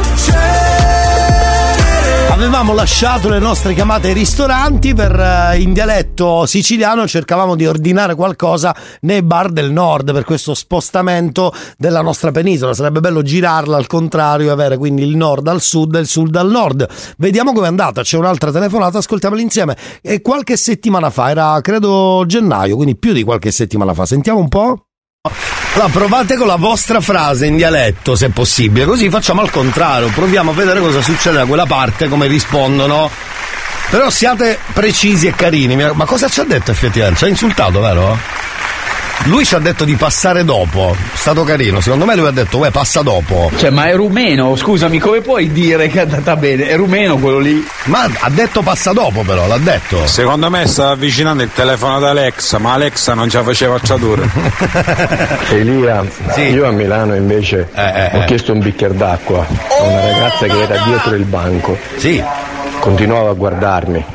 Avevamo lasciato le nostre chiamate ai ristoranti per eh, in dialetto siciliano cercavamo di ordinare qualcosa nei bar del nord per questo spostamento della nostra penisola. Sarebbe bello girarla al contrario e avere quindi il nord al sud e il sud al nord. Vediamo com'è andata. C'è un'altra telefonata, ascoltiamola insieme. E qualche settimana fa, era credo gennaio, quindi più di qualche settimana fa. Sentiamo un po'. Allora, provate con la vostra frase in dialetto, se possibile, così facciamo al contrario, proviamo a vedere cosa succede da quella parte, come rispondono. Però siate precisi e carini. Ma cosa ci ha detto effettivamente? Ci ha insultato, vero? Lui ci ha detto di passare dopo. È stato carino. Secondo me lui ha detto, uè, passa dopo. Cioè, ma è rumeno, scusami, come puoi dire che è andata bene? È rumeno quello lì. Ma ha detto passa dopo, però, l'ha detto. Secondo me stava avvicinando il telefono ad Alexa, ma Alexa non ci faceva acciature. Elia, io a Milano invece ho chiesto un bicchiere d'acqua a una ragazza che era dietro il banco. Sì. Continuava a guardarmi.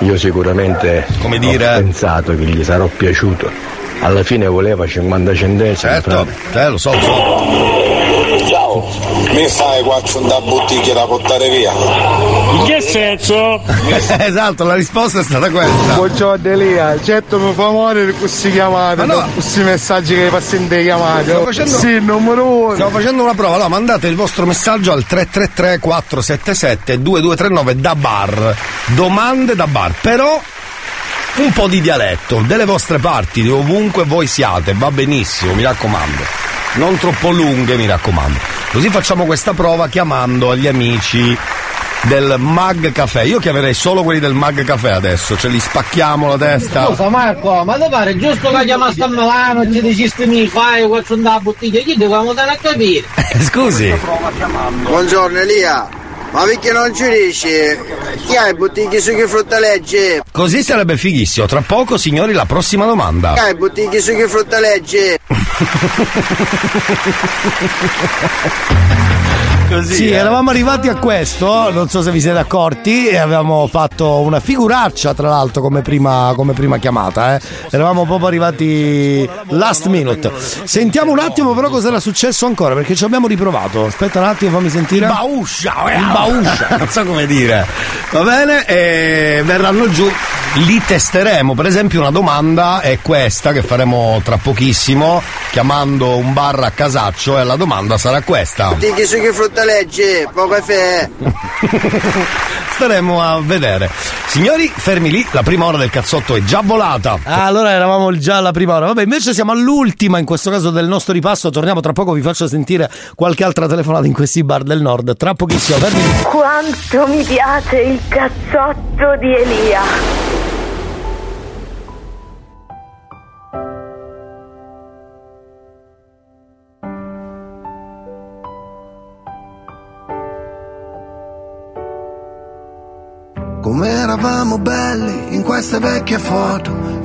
Io sicuramente Come dire? ho pensato che gli sarò piaciuto. Alla fine voleva 50 centesimi. Certo, eh, lo so, lo so. Ciao, mi fai quattro da bottiglia da portare via? In che senso? esatto, la risposta è stata questa. Buongiorno Elia, certo mi fa morire questi chiamate, Ma no. questi messaggi che passano delle chiamate. Stiamo facendo- Sì, numero uno. Stiamo facendo una prova, allora mandate il vostro messaggio al 333 477 2239 da bar. Domande da bar, però un po' di dialetto, delle vostre parti, di ovunque voi siate, va benissimo, mi raccomando. Non troppo lunghe, mi raccomando. Così facciamo questa prova chiamando agli amici del Mag Café. Io chiamerei solo quelli del Mag Café adesso, ce li spacchiamo la testa. Scusa Marco, ma ti pare giusto che chiamaste a Milano e ci dicesti mi fai quattro da bottiglia? Chi dobbiamo dare a capire? Scusi. Buongiorno Elia, ma perché non ci dici chi ha i bottiglie su che fruttalegge? Così sarebbe fighissimo. Tra poco, signori, la prossima domanda. Chi ha i bottiglie su che fruttalegge? Così, sì, eh. eravamo arrivati a questo, non so se vi siete accorti, e avevamo fatto una figuraccia tra l'altro come prima, come prima chiamata, eh. eravamo proprio arrivati last minute. Sentiamo un attimo però cosa era successo ancora, perché ci abbiamo riprovato. Aspetta un attimo, fammi sentire. Il bauscia, eh. Il bauscia, non so come dire. Va bene, e verranno giù. Li testeremo, per esempio una domanda è questa che faremo tra pochissimo, chiamando un bar a casaccio e la domanda sarà questa. Su che fruttalegge? Poco caffè. Staremo a vedere. Signori, fermi lì, la prima ora del cazzotto è già volata. Ah, allora eravamo già alla prima ora. Vabbè, invece siamo all'ultima in questo caso del nostro ripasso. Torniamo tra poco, vi faccio sentire qualche altra telefonata in questi bar del nord. Tra pochissimo, fermi lì. Quanto mi piace il cazzotto di Elia. Come eravamo belli in queste vecchie foto.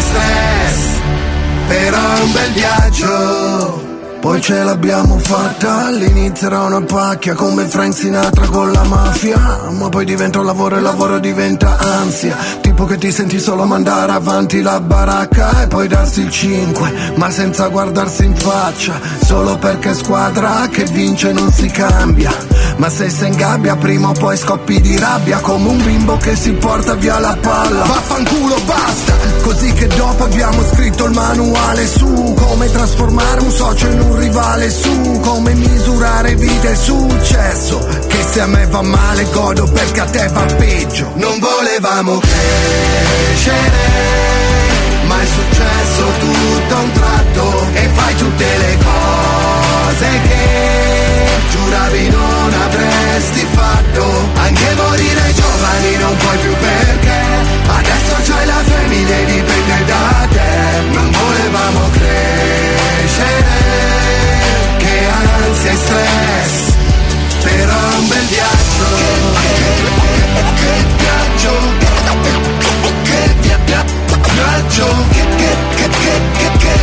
stress, però è un bel viaggio. Poi ce l'abbiamo fatta, all'inizio era una pacchia come Frank Sinatra con la mafia. Ma poi diventa un lavoro e il lavoro diventa ansia. Tipo che ti senti solo mandare avanti la baracca e poi darsi il 5 Ma senza guardarsi in faccia, solo perché squadra che vince non si cambia. Ma se sei in gabbia prima o poi scoppi di rabbia. Come un bimbo che si porta via la palla. Vaffanculo basta, così che dopo abbiamo scritto il manuale su Come trasformare un socio in un un rivale su come misurare vita e successo. Che se a me va male godo perché a te va peggio. Non volevamo crescere Ma è successo tutto a un tratto. E fai tutte le cose che giuravi non avresti fatto. Anche morire giovani non puoi più perché. Adesso c'hai la famiglia e dipende Che viaggio Che viaggio Che che che che che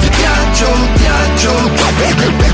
che viaggio Viaggio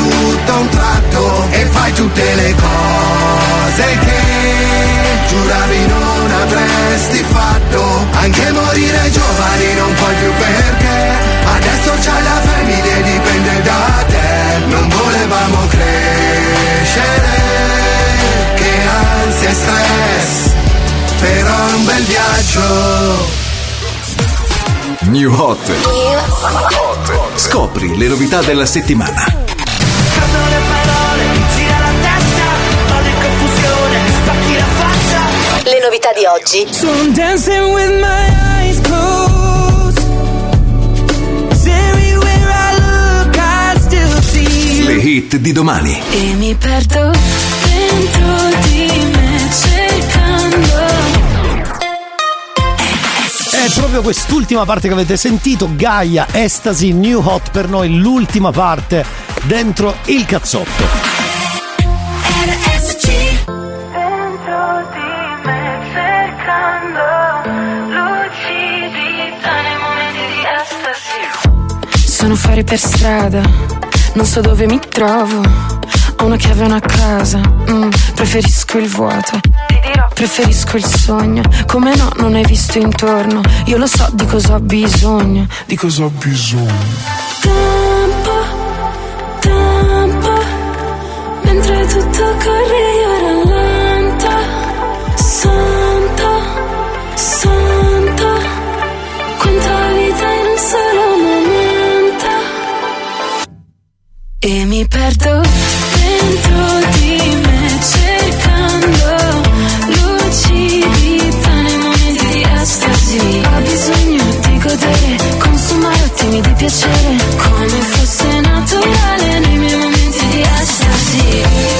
tutto un tratto e fai tutte le cose che giuravi non avresti fatto anche morire giovani non puoi più perché adesso c'hai la famiglia e dipende da te non volevamo crescere che ansia e stress però un bel viaggio New Hot. Scopri le novità della settimana. Le novità di oggi. So I'm dancing with my eyes closed. Everywhere I look, I still see. Le hit di domani. E mi perdo dentro di me cercando è proprio quest'ultima parte che avete sentito, Gaia, Estasi, New Hot per noi, l'ultima parte dentro il cazzotto. RSC. Dentro di me cercando lucidità nei momenti di estasi. Sono fuori per strada, non so dove mi trovo. Ho una chiave e una casa, mm, preferisco il vuoto Preferisco il sogno, come no non hai visto intorno. Io lo so di cosa ho bisogno. Di cosa ho bisogno. Tempo, tempo, tutto corre io rallento. Santo, santo, quanta vita in un solo momento. E mi perdo dentro di me cercando lucidità nei momenti di estasi Ho bisogno di godere, consumare attimi di piacere Come fosse naturale nei miei momenti di estasi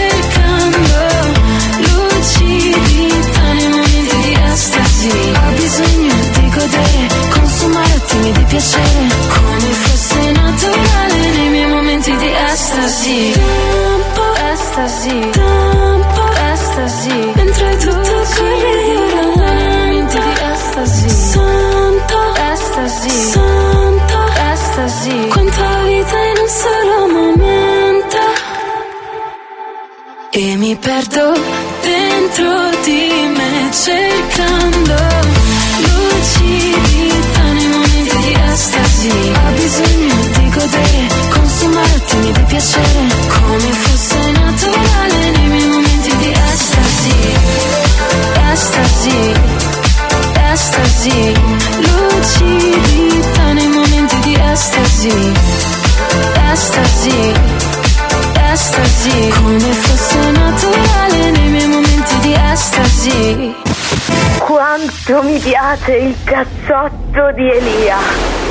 di piacere, come fosse naturale nei miei momenti di estasi. Tempo, estasi, tempo, estasi. Mentre tutto corre lento di estasi. Santo, estasi, santo, estasi. Quanta vita in un solo momento. E mi perdo dentro di me cercando lucidità nei momenti di estasi. Ho bisogno di godere, consumare attimi di piacere, come fosse naturale nei miei momenti di estasi. Estasi, estasi, lucidità nei momenti di estasi. Estasi, estasi, come fosse naturale nei miei momenti di estasi. Quanto mi piace il cazzotto di Elia.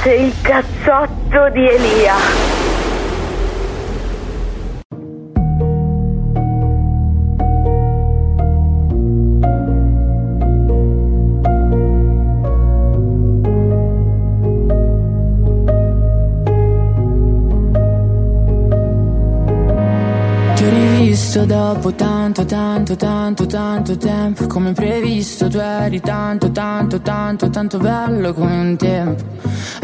piace il cazzotto di Elia. Ti ho rivisto Dopo tanto, tanto, tanto, tanto tempo, come previsto, tu eri tanto, tanto, tanto, tanto bello come un tempo.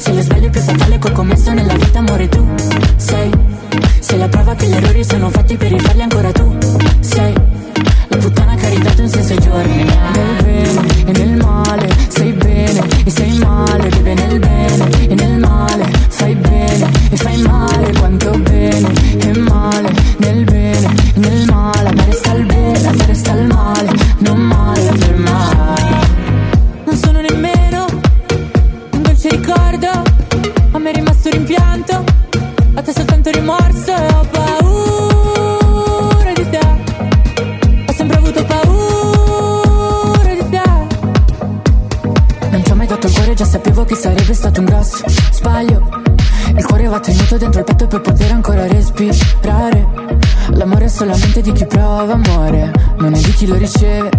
Sei lo sbaglio più fatale che ho commesso nella vita amore tu. Sei Sei la prova che gli errori sono fatti per rifarli ancora tu. Sei La puttana che ha ridato un senso ai giorni. Nel bene e nel male sei bene e sei male Beve nel bene e nel male fai bene e fai male Quanto bene e male. Nel bene e nel male Ma resta il bene, a te resta il male Non male per mai Non sono nemmeno ricordo A me è rimasto rimpianto. A te soltanto rimorso e ho paura di te. Ho sempre avuto paura di te. Non ti ho mai dato il cuore, già sapevo che sarebbe stato un grosso sbaglio. Il cuore va tenuto dentro il petto per poter ancora respirare. Solamente di chi prova amore, non è di chi lo riceve.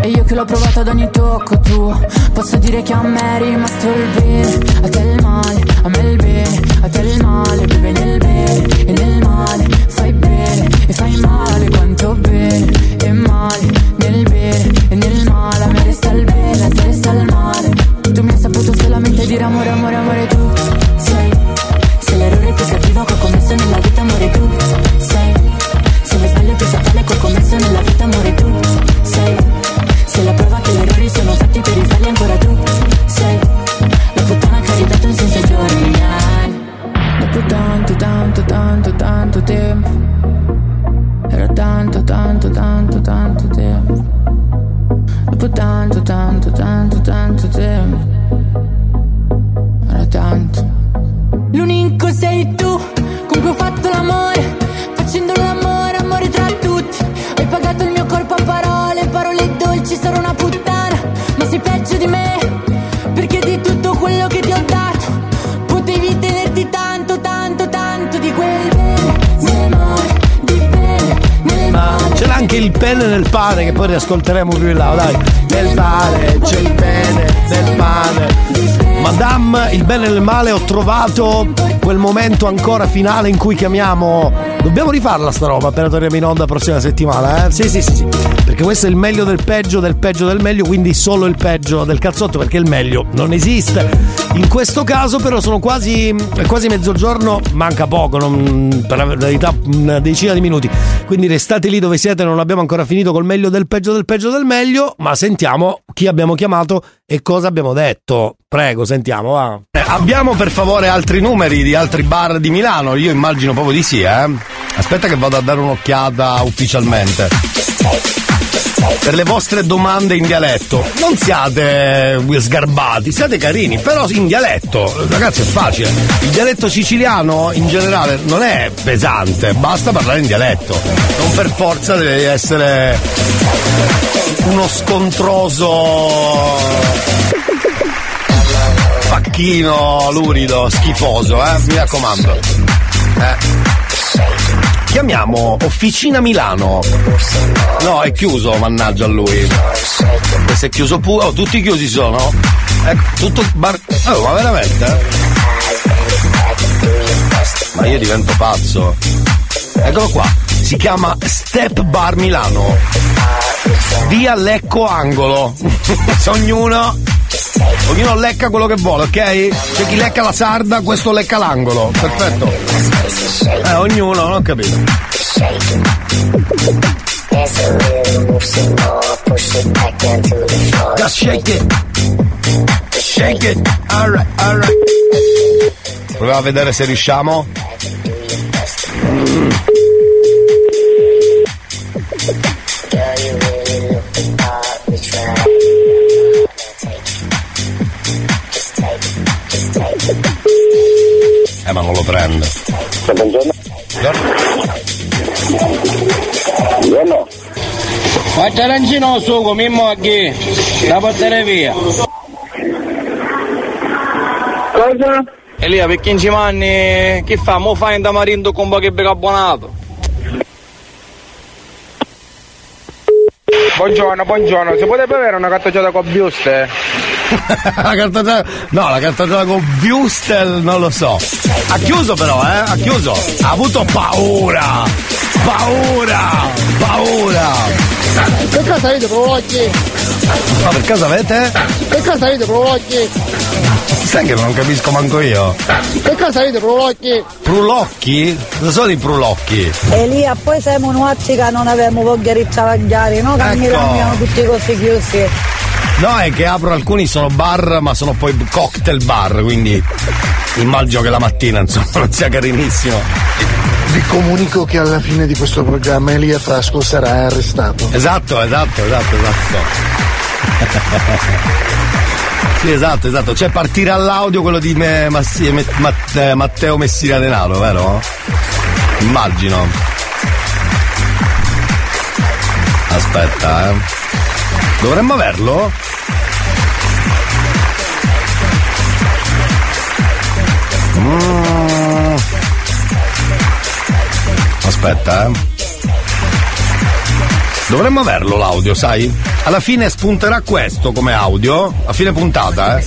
E io che l'ho provato ad ogni tocco tuo, posso dire che a me è rimasto il bene, a te il male, a me il bene, a te il male, beve nel bene. E nel male, fai bene. E fai male, quanto bene. E male, nel bene. E nel male, a me resta il bene, a te resta il male. Tu mi hai saputo solamente dire amore, amore, amore tu più fatale che ho commesso nella riascolteremo più in là, dai. Nel male, c'è il bene, nel male. Madame, il bene e il male, ho trovato quel momento ancora finale in cui chiamiamo. Dobbiamo rifarla sta roba appena torniamo in onda prossima settimana, eh? Sì, sì, sì, sì. Perché questo è il meglio del peggio del peggio del meglio, quindi solo il peggio del cazzotto, perché il meglio non esiste. In questo caso, però, sono quasi, quasi mezzogiorno, manca poco, non, per la verità, una decina di minuti. Quindi restate lì dove siete, non abbiamo ancora finito col meglio del peggio del peggio del meglio, ma sentiamo chi abbiamo chiamato e cosa abbiamo detto. Prego, sentiamo, va. Eh, abbiamo per favore altri numeri di altri bar di Milano? Io immagino proprio di sì, eh. Aspetta che vado a dare un'occhiata ufficialmente. Per le vostre domande in dialetto, non siate sgarbati, siate carini, però in dialetto, ragazzi è facile. Il dialetto siciliano in generale non è pesante, basta parlare in dialetto. Non per forza deve essere uno scontroso facchino lurido, schifoso, eh? Mi raccomando. Eh. Chiamiamo Officina Milano. No, è chiuso, mannaggia a lui. Questo è chiuso pure. Oh, tutti chiusi sono. Ecco, tutto bar. Oh, ma veramente? Ma io divento pazzo. Eccolo qua. Si chiama Step Bar Milano. Via Lecco Angolo. Ognuno Ognuno lecca quello che vuole, ok? C'è chi lecca la sarda, questo lecca l'angolo. Perfetto. Eh, ognuno, non ho capito. Just shake it. Shake it. Alright, alright. Proviamo a vedere se riusciamo. Mm. Eh ma non lo prendo. Buongiorno. Buongiorno. Buongiorno. Quattro arancino su come i mogli, da portare via. Cosa? Elia, per 15 anni che fa? Mo fai in tamarindo con poche bicarbonato. Buongiorno, buongiorno, si potrebbe avere una cartocciata con buste? la cartocciata. No, la cartocciata con Bustel non lo so. Ha chiuso però, eh? Ha chiuso. Ha avuto paura! Paura! Paura! Che cosa avete prologhi? Ma per caso avete? Che cosa avete prologhi? Sai che non capisco manco io. Che cosa avete prologhi? Prulocchi? Cosa sono i prulocchi? Elia, poi siamo nuoci che non abbiamo voglia di travagliare, no? Che Ecco. tutti così chiusi. No, è che apro alcuni sono bar, ma sono poi cocktail bar, quindi immagino che la mattina insomma non sia carinissimo. Vi comunico che alla fine di questo programma Elia Frasco sarà arrestato. Esatto, esatto, esatto, esatto. Sì, esatto, esatto. Cioè partire all'audio quello di me- Massi- Me- Matt- eh, Matteo Messina Denaro, vero? Immagino. Aspetta, eh. Dovremmo averlo? Mm. Aspetta, eh. Dovremmo averlo l'audio, sai? Alla fine spunterà questo come audio, a fine puntata, eh.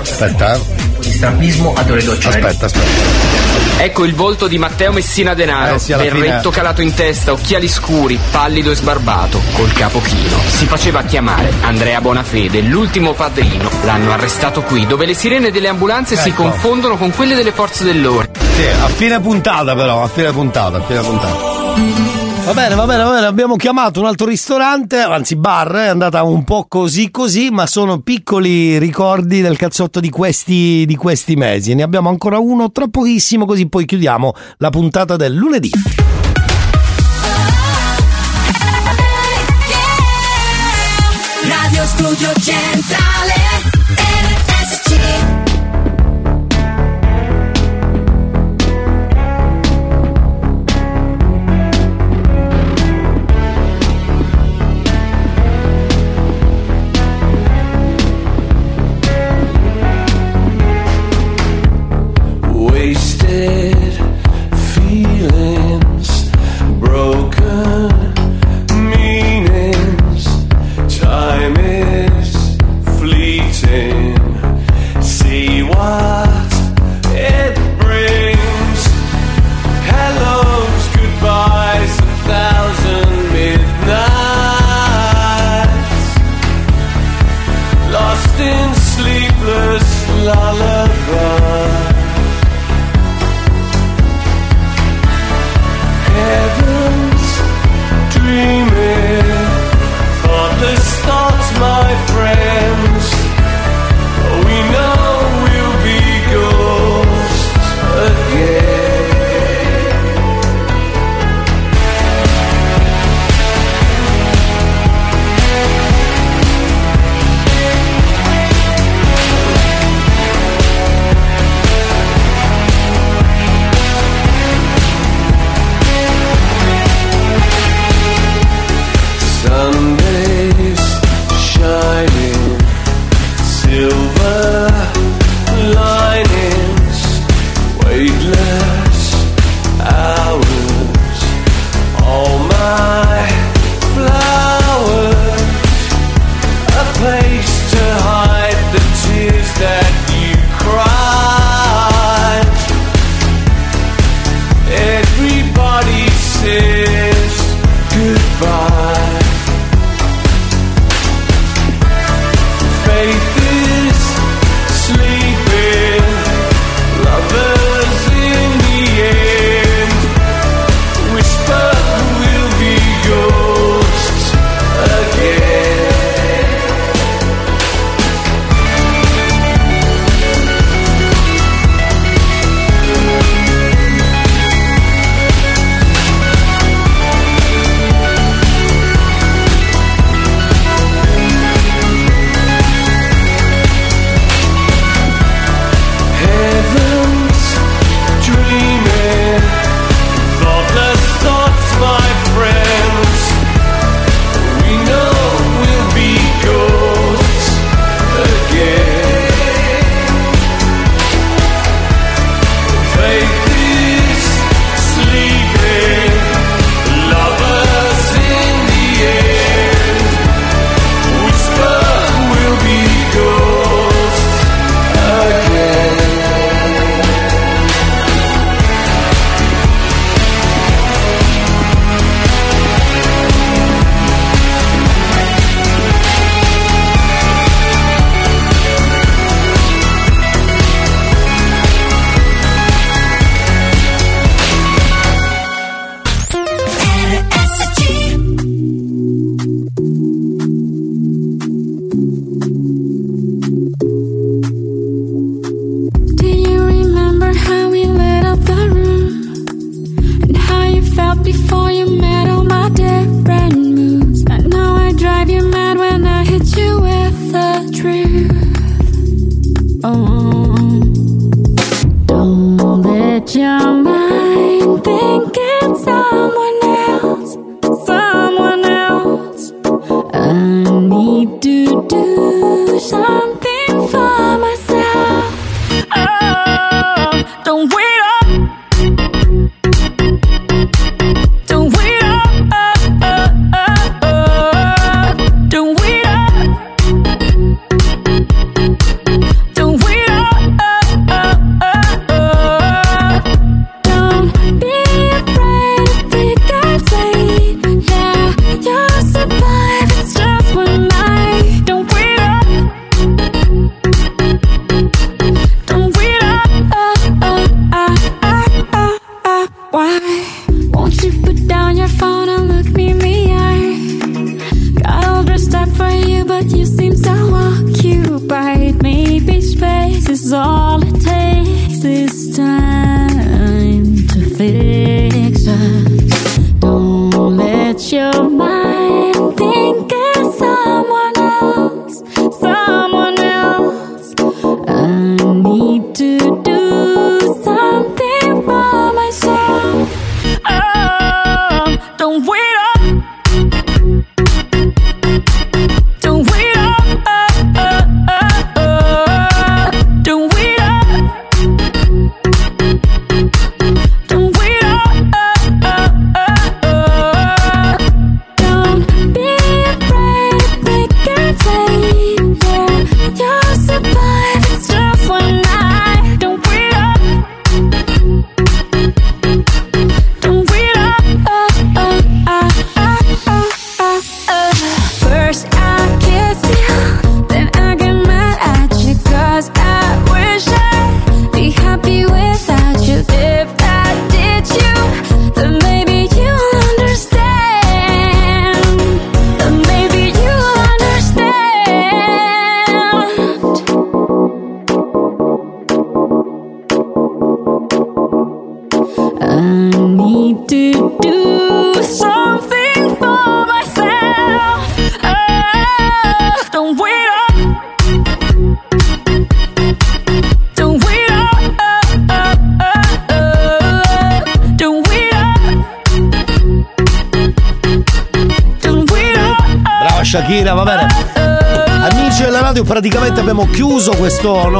Aspetta, eh. di strabismo a ore docce. Aspetta, aspetta. Ecco il volto di Matteo Messina Denaro, Eh sì, berretto fine- calato in testa, occhiali scuri, pallido e sbarbato, col capo chino. Si faceva chiamare Andrea Bonafede, l'ultimo padrino. L'hanno arrestato qui, dove le sirene delle ambulanze si Ecco. confondono con quelle delle forze dell'ordine. Sì, a fine puntata però, a fine puntata, a fine puntata. Va bene, va bene, va bene, abbiamo chiamato un altro ristorante, anzi bar, è andata un po' così così, ma sono piccoli ricordi del cazzotto di questi, di questi mesi. Ne abbiamo ancora uno tra pochissimo, così poi chiudiamo la puntata del lunedì. Radio Studio Centrale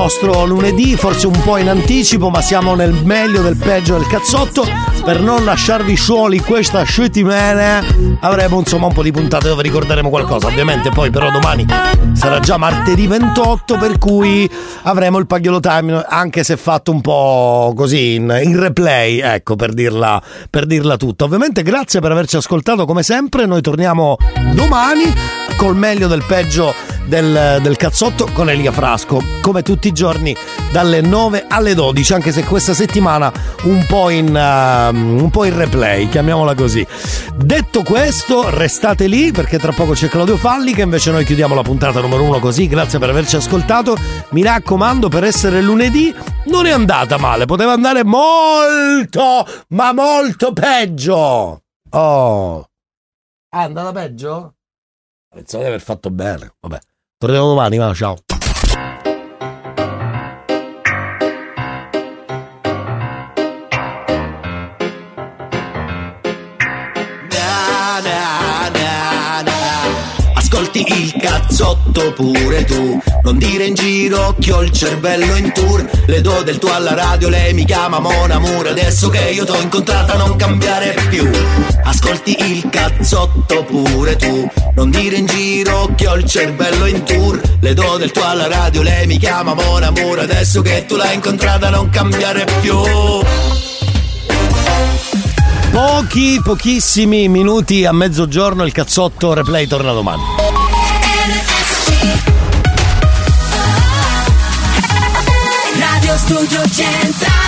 nostro lunedì, forse un po' in anticipo, ma siamo nel meglio del peggio del cazzotto. Per non lasciarvi soli questa settimana, avremo insomma un po' di puntate dove ricorderemo qualcosa. Ovviamente poi però domani sarà già martedì 28, per cui avremo il Pagliolo Time, anche se fatto un po' così in, in replay, ecco, per dirla, per dirla tutta. Ovviamente grazie per averci ascoltato come sempre, noi torniamo domani col meglio del peggio del, del cazzotto con Elia Frasco, come tutti i giorni dalle 9 alle 12, anche se questa settimana un po' in, uh, un po' in replay, chiamiamola così. Detto questo, restate lì perché tra poco c'è Claudio Falli che invece noi chiudiamo la puntata numero uno così, grazie per averci ascoltato. Mi raccomando, per essere lunedì non è andata male, poteva andare molto, ma molto peggio. Oh. È andata peggio? Pensavo di aver fatto bene. Vabbè, torniamo domani, ma ciao. Ascolti cazzotto pure tu. Non dire in giro che ho il cervello in tour. Le do del tuo alla radio, lei mi chiama Mona Mura Adesso che io t'ho incontrata non cambiare più. Ascolti il cazzotto pure tu. Non dire in giro che ho il cervello in tour. Le do del tuo alla radio, lei mi chiama Mona Mura Adesso che tu l'hai incontrata non cambiare più. Pochi, pochissimi minuti a mezzogiorno il cazzotto replay torna domani. Studio Centrale